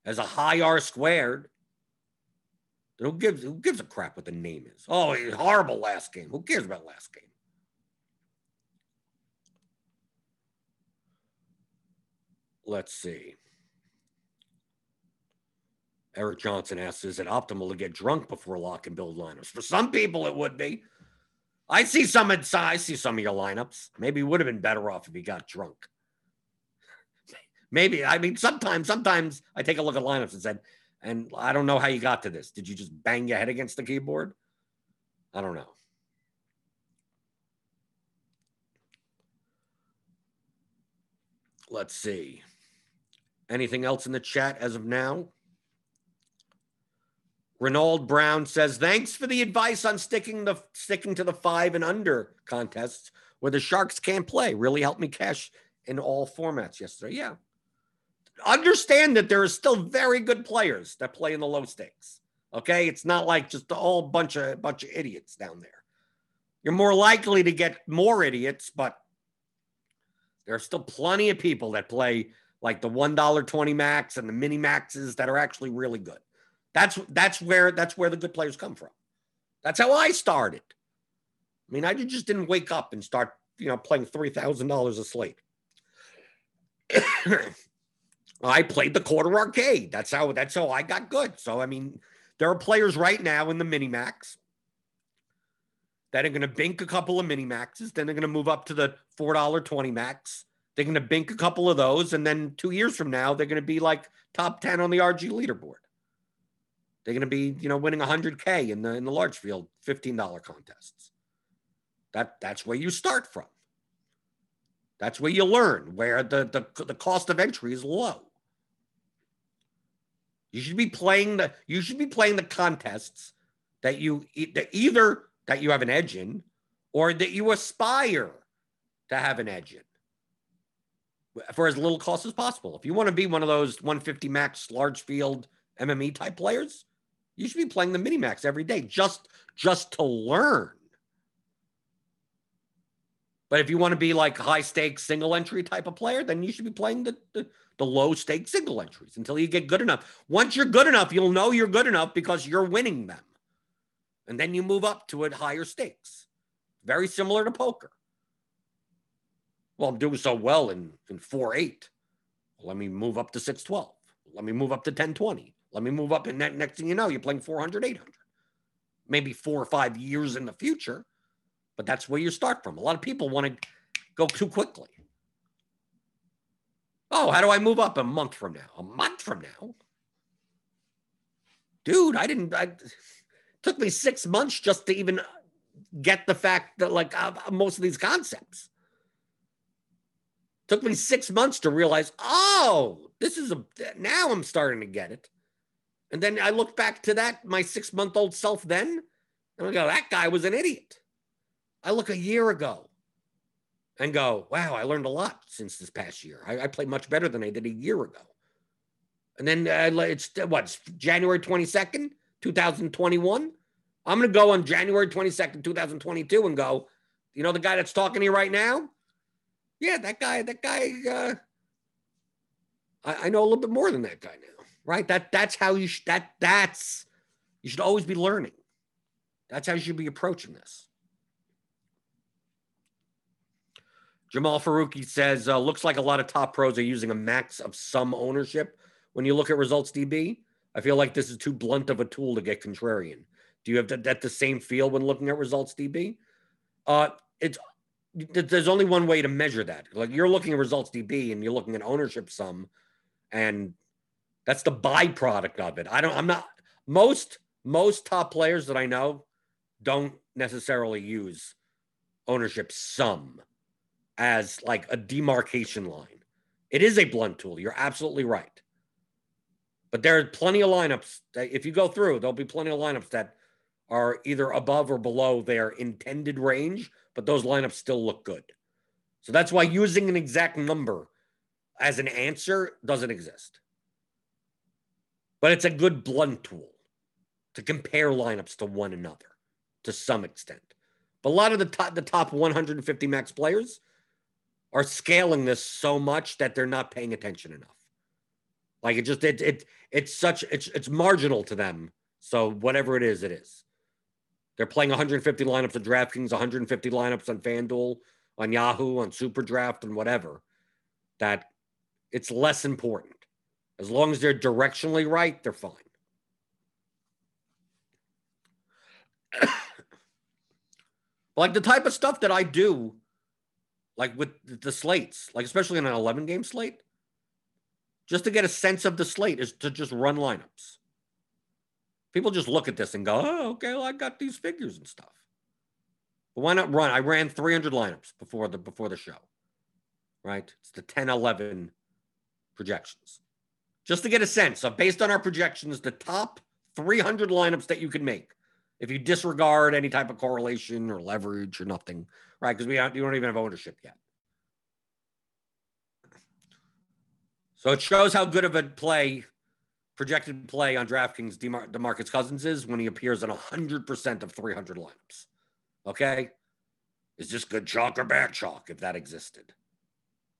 as a high R squared, who gives who gives a crap what the name is? Oh, he's horrible last game. Who cares about last game? Let's see. Eric Johnson asks, is it optimal to get drunk before lock and build lineups? For some people, it would be. I see some I see some of your lineups. Maybe would have been better off if he got drunk. Maybe. I mean, sometimes, sometimes I take a look at lineups and said, and I don't know how you got to this. Did you just bang your head against the keyboard? I don't know. Let's see. Anything else in the chat as of now? Renald Brown says, "Thanks for the advice on sticking the sticking to the five and under contests where the Sharks can't play. Really helped me cash in all formats yesterday. Yeah, understand that there are still very good players that play in the low stakes. Okay, it's not like just a whole bunch of bunch of idiots down there. You're more likely to get more idiots, but There are still plenty of people that play like the $1.20 max and the mini maxes that are actually really good. That's that's where that's where the good players come from. That's how I started. I mean, I just didn't wake up and start, you know, playing three thousand dollars a slate. I played the quarter arcade. That's how that's how I got good. So I mean, there are players right now in the mini max that are going to bink a couple of mini maxes. Then they're going to move up to the four dollar twenty max. They're going to bink a couple of those, and then two years from now, they're going to be like top ten on the RG leaderboard. They're going to be, you know, winning 100k in the in the large field $15 contests. That that's where you start from. That's where you learn where the the, the cost of entry is low. You should be playing the you should be playing the contests that you that either that you have an edge in or that you aspire to have an edge in for as little cost as possible. If you want to be one of those 150 max large field MME type players, you should be playing the mini max every day just just to learn. But if you want to be like high stakes single entry type of player, then you should be playing the, the, the low stake single entries until you get good enough. Once you're good enough, you'll know you're good enough because you're winning them. And then you move up to a higher stakes. Very similar to poker. Well, I'm doing so well in, in 4 8. let me move up to 612. Let me move up to 1020. Let me move up. And next thing you know, you're playing 400, 800. Maybe four or five years in the future but that's where you start from. A lot of people want to go too quickly. Oh, how do I move up a month from now? A month from now? Dude, I didn't, I, took me six months just to even get the fact that like uh, most of these concepts. Took me six months to realize, oh, this is a, now I'm starting to get it. And then I look back to that, my six month old self then, and I go, that guy was an idiot. I look a year ago and go, wow, I learned a lot since this past year. I, I played much better than I did a year ago. And then uh, it's what, it's January 22nd, 2021. I'm going to go on January 22nd, 2022 and go, you know, the guy that's talking to you right now? Yeah, that guy, that guy, uh, I, I know a little bit more than that guy now, right? That that's how you sh- that that's you should always be learning. That's how you should be approaching this. Jamal Faruqi says, uh, looks like a lot of top pros are using a max of some ownership. When you look at ResultsDB, I feel like this is too blunt of a tool to get contrarian. Do you have that, that the same feel when looking at ResultsDB? Uh, it's there's only one way to measure that. Like you're looking at ResultsDB and you're looking at ownership sum, and that's the byproduct of it. I don't. I'm not most most top players that I know don't necessarily use ownership sum as like a demarcation line. It is a blunt tool. You're absolutely right. But there are plenty of lineups that if you go through, there'll be plenty of lineups that are either above or below their intended range, but those lineups still look good. So that's why using an exact number as an answer doesn't exist. But it's a good blunt tool to compare lineups to one another to some extent. But a lot of the top, the top 150 max players are scaling this so much that they're not paying attention enough. Like it just it it it's such it's it's marginal to them. So whatever it is, it is. They're playing 150 lineups of DraftKings, 150 lineups on FanDuel, on Yahoo, on SuperDraft, and whatever. That it's less important. As long as they're directionally right, they're fine. like the type of stuff that I do like with the slates, like especially in an 11 game slate, just to get a sense of the slate is to just run lineups. People just look at this and go, oh, okay, well, I got these figures and stuff. But why not run? I ran 300 lineups before the before the show, right? It's the 10 11 projections. Just to get a sense of based on our projections, the top 300 lineups that you can make if you disregard any type of correlation or leverage or nothing, right? Because we don't, you don't even have ownership yet. So it shows how good of a play, projected play on DraftKings DeMar- DeMarcus Cousins is when he appears on 100% of 300 lineups. Okay? Is this good chalk or bad chalk if that existed?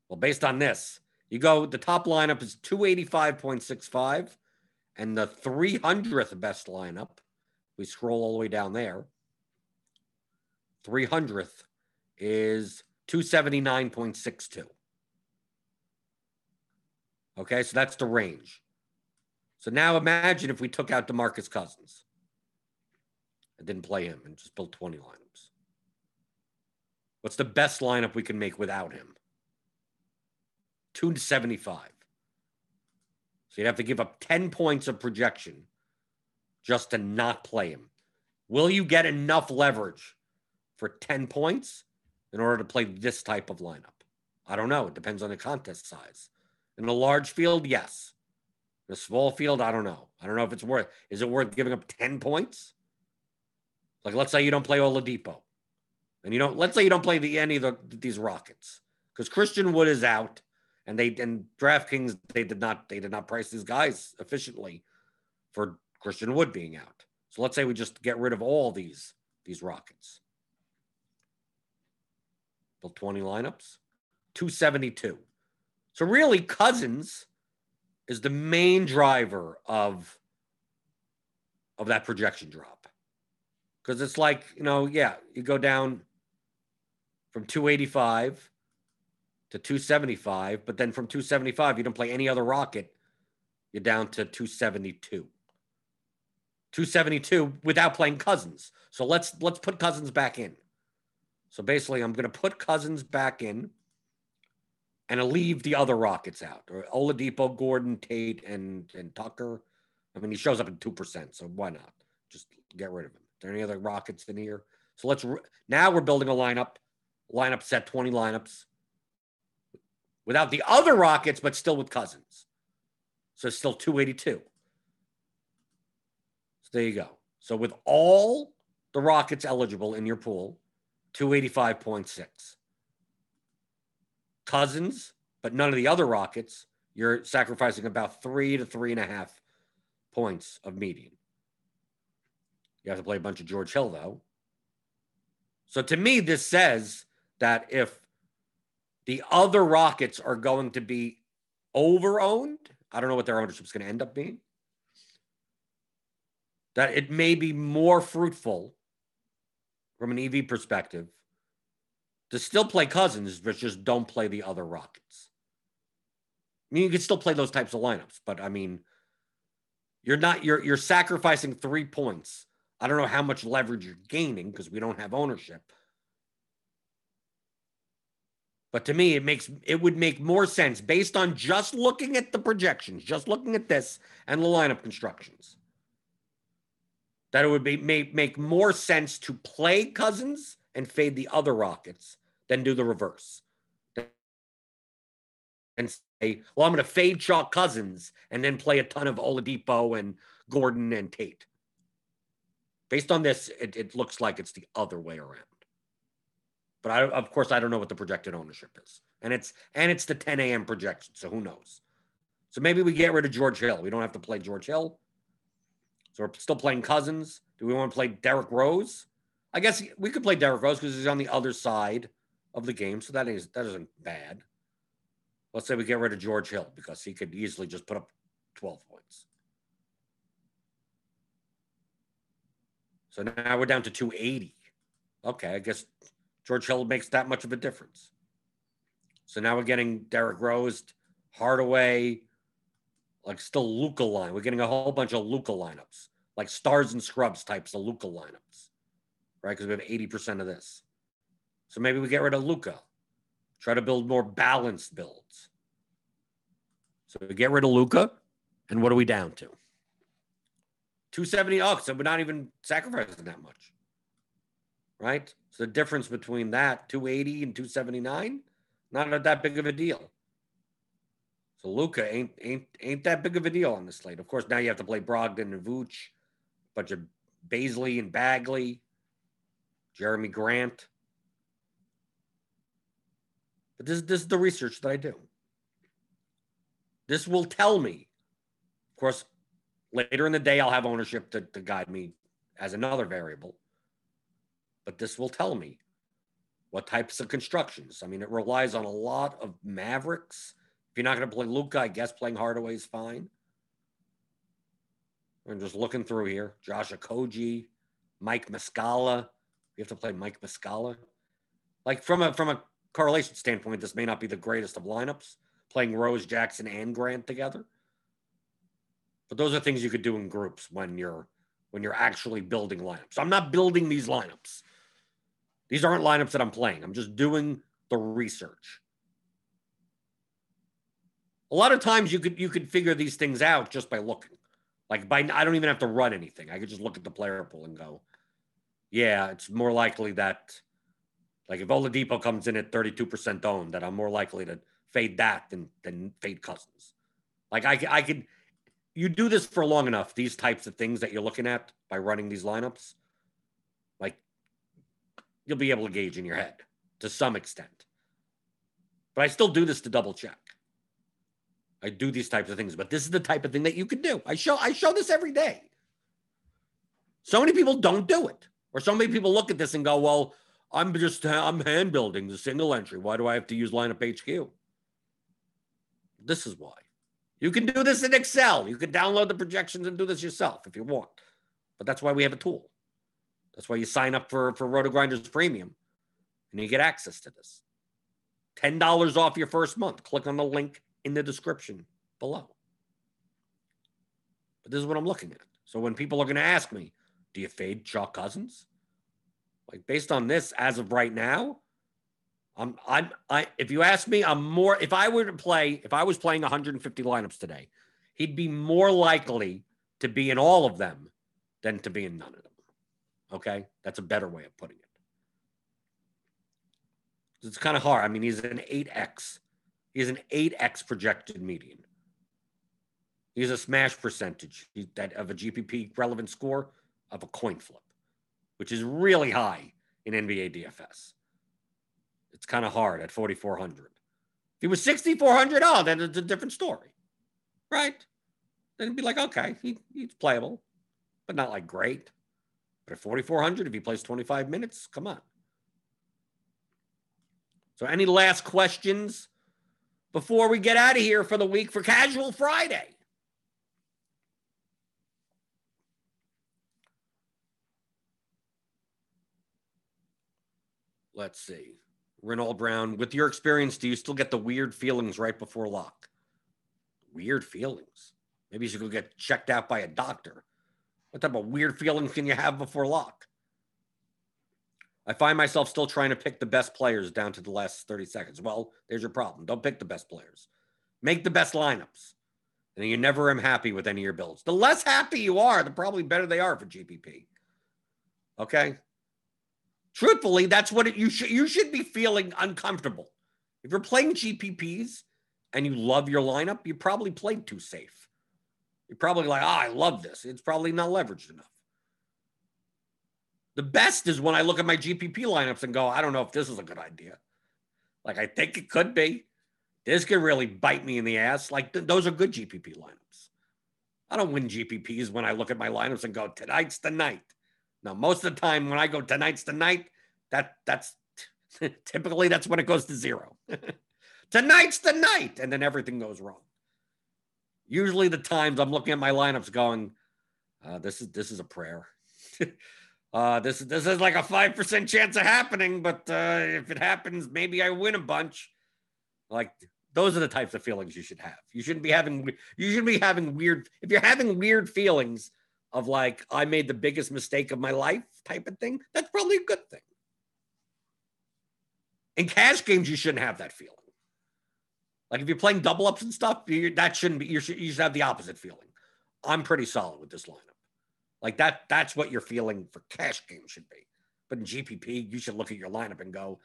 Well, based on this, you go, the top lineup is 285.65, and the 300th best lineup, we scroll all the way down there, 300th is 279.62. Okay, so that's the range. So now imagine if we took out DeMarcus Cousins and didn't play him and just built 20 lineups. What's the best lineup we can make without him? 275. So you'd have to give up 10 points of projection just to not play him. Will you get enough leverage for 10 points in order to play this type of lineup? I don't know. It depends on the contest size. In a large field, yes. In a small field, I don't know. I don't know if it's worth. Is it worth giving up 10 points? Like, let's say you don't play Oladipo. And you don't, let's say you don't play the, any of the, these Rockets because Christian Wood is out and they and DraftKings they did not they did not price these guys efficiently for Christian Wood being out. So let's say we just get rid of all these these Rockets. Built 20 lineups, 272. So really Cousins is the main driver of of that projection drop. Cuz it's like, you know, yeah, you go down from 285 to 275, but then from 275, you don't play any other rocket, you're down to 272. 272 without playing Cousins. So let's let's put Cousins back in. So basically, I'm going to put Cousins back in and leave the other Rockets out. Or Oladipo, Gordon, Tate, and and Tucker. I mean, he shows up at two percent, so why not just get rid of him? Are there any other Rockets in here? So let's re- now we're building a lineup. Lineup set 20 lineups without the other Rockets, but still with Cousins. So it's still 282. So there you go. So with all the Rockets eligible in your pool, 285.6. Cousins, but none of the other Rockets, you're sacrificing about three to three and a half points of median. You have to play a bunch of George Hill, though. So to me, this says that if the other Rockets are going to be over owned. I don't know what their ownership is going to end up being. That it may be more fruitful from an EV perspective to still play Cousins, but just don't play the other Rockets. I mean, you can still play those types of lineups, but I mean, you're not you're you're sacrificing three points. I don't know how much leverage you're gaining because we don't have ownership. But to me, it makes it would make more sense based on just looking at the projections, just looking at this and the lineup constructions. That it would be make, make more sense to play Cousins and fade the other Rockets than do the reverse. And say, well, I'm going to fade Chalk Cousins and then play a ton of Oladipo and Gordon and Tate. Based on this, it, it looks like it's the other way around. But I, of course, I don't know what the projected ownership is, and it's and it's the 10 a.m. projection, so who knows? So maybe we get rid of George Hill. We don't have to play George Hill. So we're still playing Cousins. Do we want to play Derrick Rose? I guess we could play Derrick Rose because he's on the other side of the game, so that is that isn't bad. Let's say we get rid of George Hill because he could easily just put up 12 points. So now we're down to 280. Okay, I guess George Hill makes that much of a difference. So now we're getting Derrick Rose, Hardaway, like still Luka line. We're getting a whole bunch of Luka lineups, like stars and scrubs types of Luka lineups, right? Because we have 80% of this. So maybe we get rid of Luka, try to build more balanced builds. So we get rid of Luka, and what are we down to? 270. Oh, so we're not even sacrificing that much right? So the difference between that 280 and 279, not that big of a deal. So Luka ain't ain't ain't that big of a deal on the slate. Of course, now you have to play Brogdon and Vooch, a bunch of Bazley and Bagley, Jerami Grant. But this, this is the research that I do. This will tell me, of course, later in the day, I'll have ownership to, to guide me as another variable but this will tell me What types of constructions? I mean, it relies on a lot of Mavericks. You're not going to play Luka, I guess playing Hardaway is fine. I'm just looking through here. Josh Okogie, Mike Muscala. You have to play Mike Muscala. Like from a from a correlation standpoint, this may not be the greatest of lineups, playing Rose, Jackson, and Grant together. But those are things you could do in groups when you're when you're actually building lineups. I'm not building these lineups. These aren't lineups that I'm playing. I'm just doing the research. A lot of times you could you could figure these things out just by looking. Like by I don't even have to run anything. I could just look at the player pool and go, yeah, it's more likely that like if Oladipo comes in at 32% owned, that I'm more likely to fade that than than fade Cousins. Like I I could you do this for long enough, these types of things that you're looking at by running these lineups, like you'll be able to gauge in your head to some extent. But I still do this to double check. I do these types of things, but this is the type of thing that you can do. I show I show this every day. So many people don't do it. Or so many people look at this and go, "Well, I'm just I'm hand building the single entry. Why do I have to use LineupHQ?" This is why. You can do this in Excel. You can download the projections and do this yourself if you want. But that's why we have a tool. That's why you sign up for for RotoGrinders Premium, and you get access to this. Ten dollars off your first month. Click on the link in the description below. But this is what I'm looking at. So when people are going to ask me, do you fade Chalk Cousins? Like based on this, as of right now, I'm I'm I if you ask me, I'm more if I were to play, if I was playing 150 lineups today, he'd be more likely to be in all of them than to be in none of them. Okay? That's a better way of putting it. It's kind of hard. I mean, he's an 8x he has an 8x projected median. He's a smash percentage that of a GPP relevant score of a coin flip, which is really high in NBA DFS. It's kind of hard at 4,400. If he was 6,400, oh, then it's a different story, right? Then it'd be like, okay, he, he's playable, but not like great. But at 4,400, if he plays 25 minutes, come on. So, any last questions before we get out of here for the week for Casual Friday. Let's see. Renault Brown, with your experience, do you still get the weird feelings right before lock? Weird feelings. Maybe you should go get checked out by a doctor. What type of weird feelings can you have before lock? I find myself still trying to pick the best players down to the last 30 seconds. Well, there's your problem. Don't pick the best players. Make the best lineups. And you never am happy with any of your builds. The less happy you are, the probably better they are for GPP. Okay? Truthfully, that's what it, you should you should be feeling uncomfortable. If you're playing GPPs and you love your lineup, you probably played too safe. You're probably like, oh, I love this. It's probably not leveraged enough. The best is when I look at my GPP lineups and go, I don't know if this is a good idea. Like, I think it could be. This could really bite me in the ass. Like, th- those are good GPP lineups. I don't win GPPs when I look at my lineups and go, tonight's the night. Now, most of the time when I go, tonight's the night, that that's typically that's when it goes to zero. tonight's the night. And then everything goes wrong. Usually the times I'm looking at my lineups going, uh, this is this is a prayer. Uh, this this is like a five percent chance of happening, but uh, if it happens, maybe I win a bunch. Like those are the types of feelings you should have. You shouldn't be having you should be having weird. If you're having weird feelings of like I made the biggest mistake of my life type of thing, that's probably a good thing. In cash games, you shouldn't have that feeling. Like if you're playing double ups and stuff, you, that shouldn't be. You should you should have the opposite feeling. I'm pretty solid with this lineup. Like that, that's what your feeling for cash game should be. But in GPP, you should look at your lineup and go,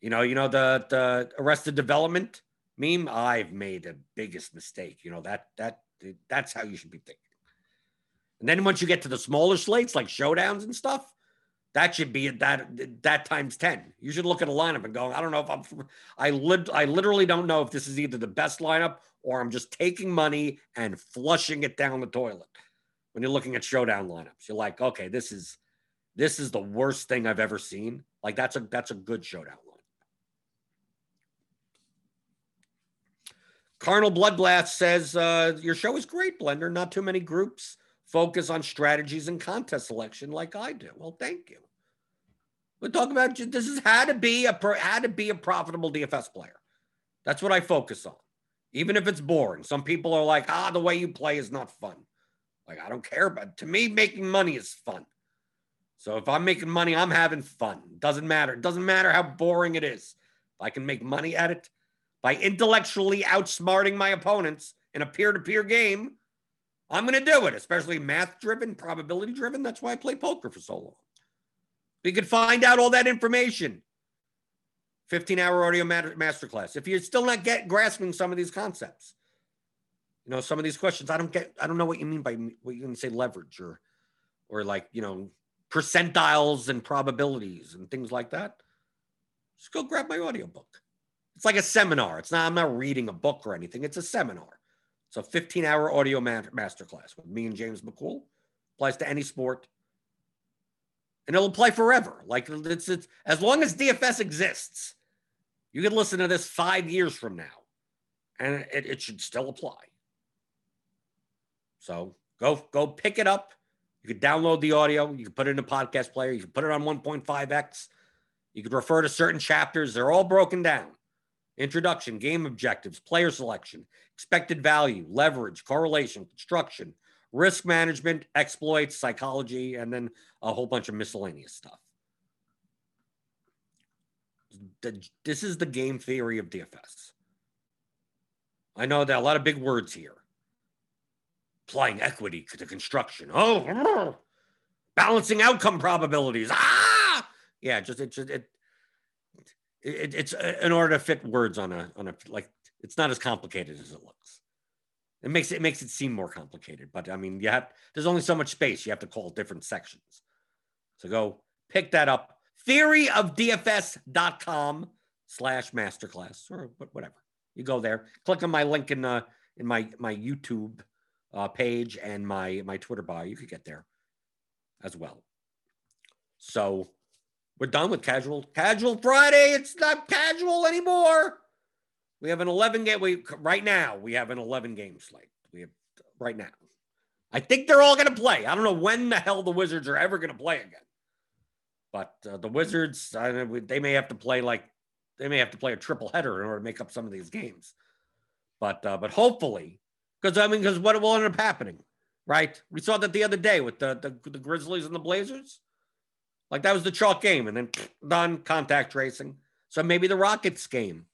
you know, you know, the the arrested development meme, I've made the biggest mistake. You know, that that that's how you should be thinking. And then once you get to the smaller slates like showdowns and stuff, that should be that that times 10. You should look at a lineup and go, I don't know if I'm I lit I literally don't know if this is either the best lineup or I'm just taking money and flushing it down the toilet when you're looking at showdown lineups. You're like, okay, this is this is the worst thing I've ever seen. Like that's a that's a good showdown line. Carnal Bloodblast says uh, your show is great, Blender. Not too many groups focus on strategies and contest selection like I do. Well, thank you. We're talking about this is how to be a how to be a profitable DFS player. That's what I focus on, even if it's boring. Some people are like, ah, the way you play is not fun. Like I don't care, but to me, making money is fun. So if I'm making money, I'm having fun. Doesn't matter. It doesn't matter how boring it is. If I can make money at it by intellectually outsmarting my opponents in a peer-to-peer game, I'm going to do it, especially math-driven, probability-driven. That's why I play poker for so long. You can find out all that information. 15 hour audio masterclass. If you're still not get grasping some of these concepts, you know, some of these questions, I don't get, I don't know what you mean by what you can say leverage or, or like, you know, percentiles and probabilities and things like that. Just go grab my audiobook. It's like a seminar. It's not, I'm not reading a book or anything. It's a seminar. It's a 15 hour audio master masterclass with me and James McCool. Applies to any sport. And it'll apply forever. Like it's, it's as long as DFS exists, you can listen to this five years from now and it, it should still apply. So go go pick it up. You could download the audio. You can put it in a podcast player. You can put it on 1.5x. You could refer to certain chapters. They're all broken down. Introduction, game objectives, player selection, expected value, leverage, correlation, construction, risk management, exploits, psychology, and then a whole bunch of miscellaneous stuff. This is the game theory of DFS. I know that a lot of big words here. Applying equity to construction. Oh, balancing outcome probabilities. Ah, yeah, just it, just, it, it, it's uh, in order to fit words on a on a like it's not as complicated as it looks. It makes it, it makes it seem more complicated, but I mean, you have there's only so much space. You have to call different sections. So go pick that up. Theoryofdfs.com slash masterclass or whatever. You go there, click on my link in uh, in my my YouTube uh, page and my my Twitter bio. You could get there as well. So we're done with casual casual Friday. It's not casual anymore. We have an 11 game. We right now we have an 11 game slate. We have right now. I think they're all going to play. I don't know when the hell the Wizards are ever going to play again. But uh, the Wizards, they may have to play like they may have to play a triple header in order to make up some of these games. But uh, but hopefully, because I mean, because what will end up happening, right? We saw that the other day with the, the the Grizzlies and the Blazers. Like that was the chalk game, and then done contact tracing. So maybe the Rockets game,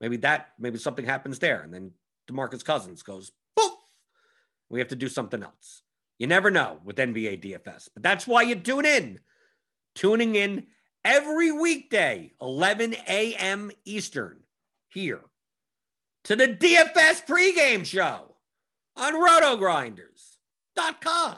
maybe that, maybe something happens there, and then Demarcus Cousins goes poof. We have to do something else. You never know with NBA DFS, but that's why you tune in. Tuning in every weekday, 11 a.m. Eastern, here to the DFS pregame show on rotogrinders.com.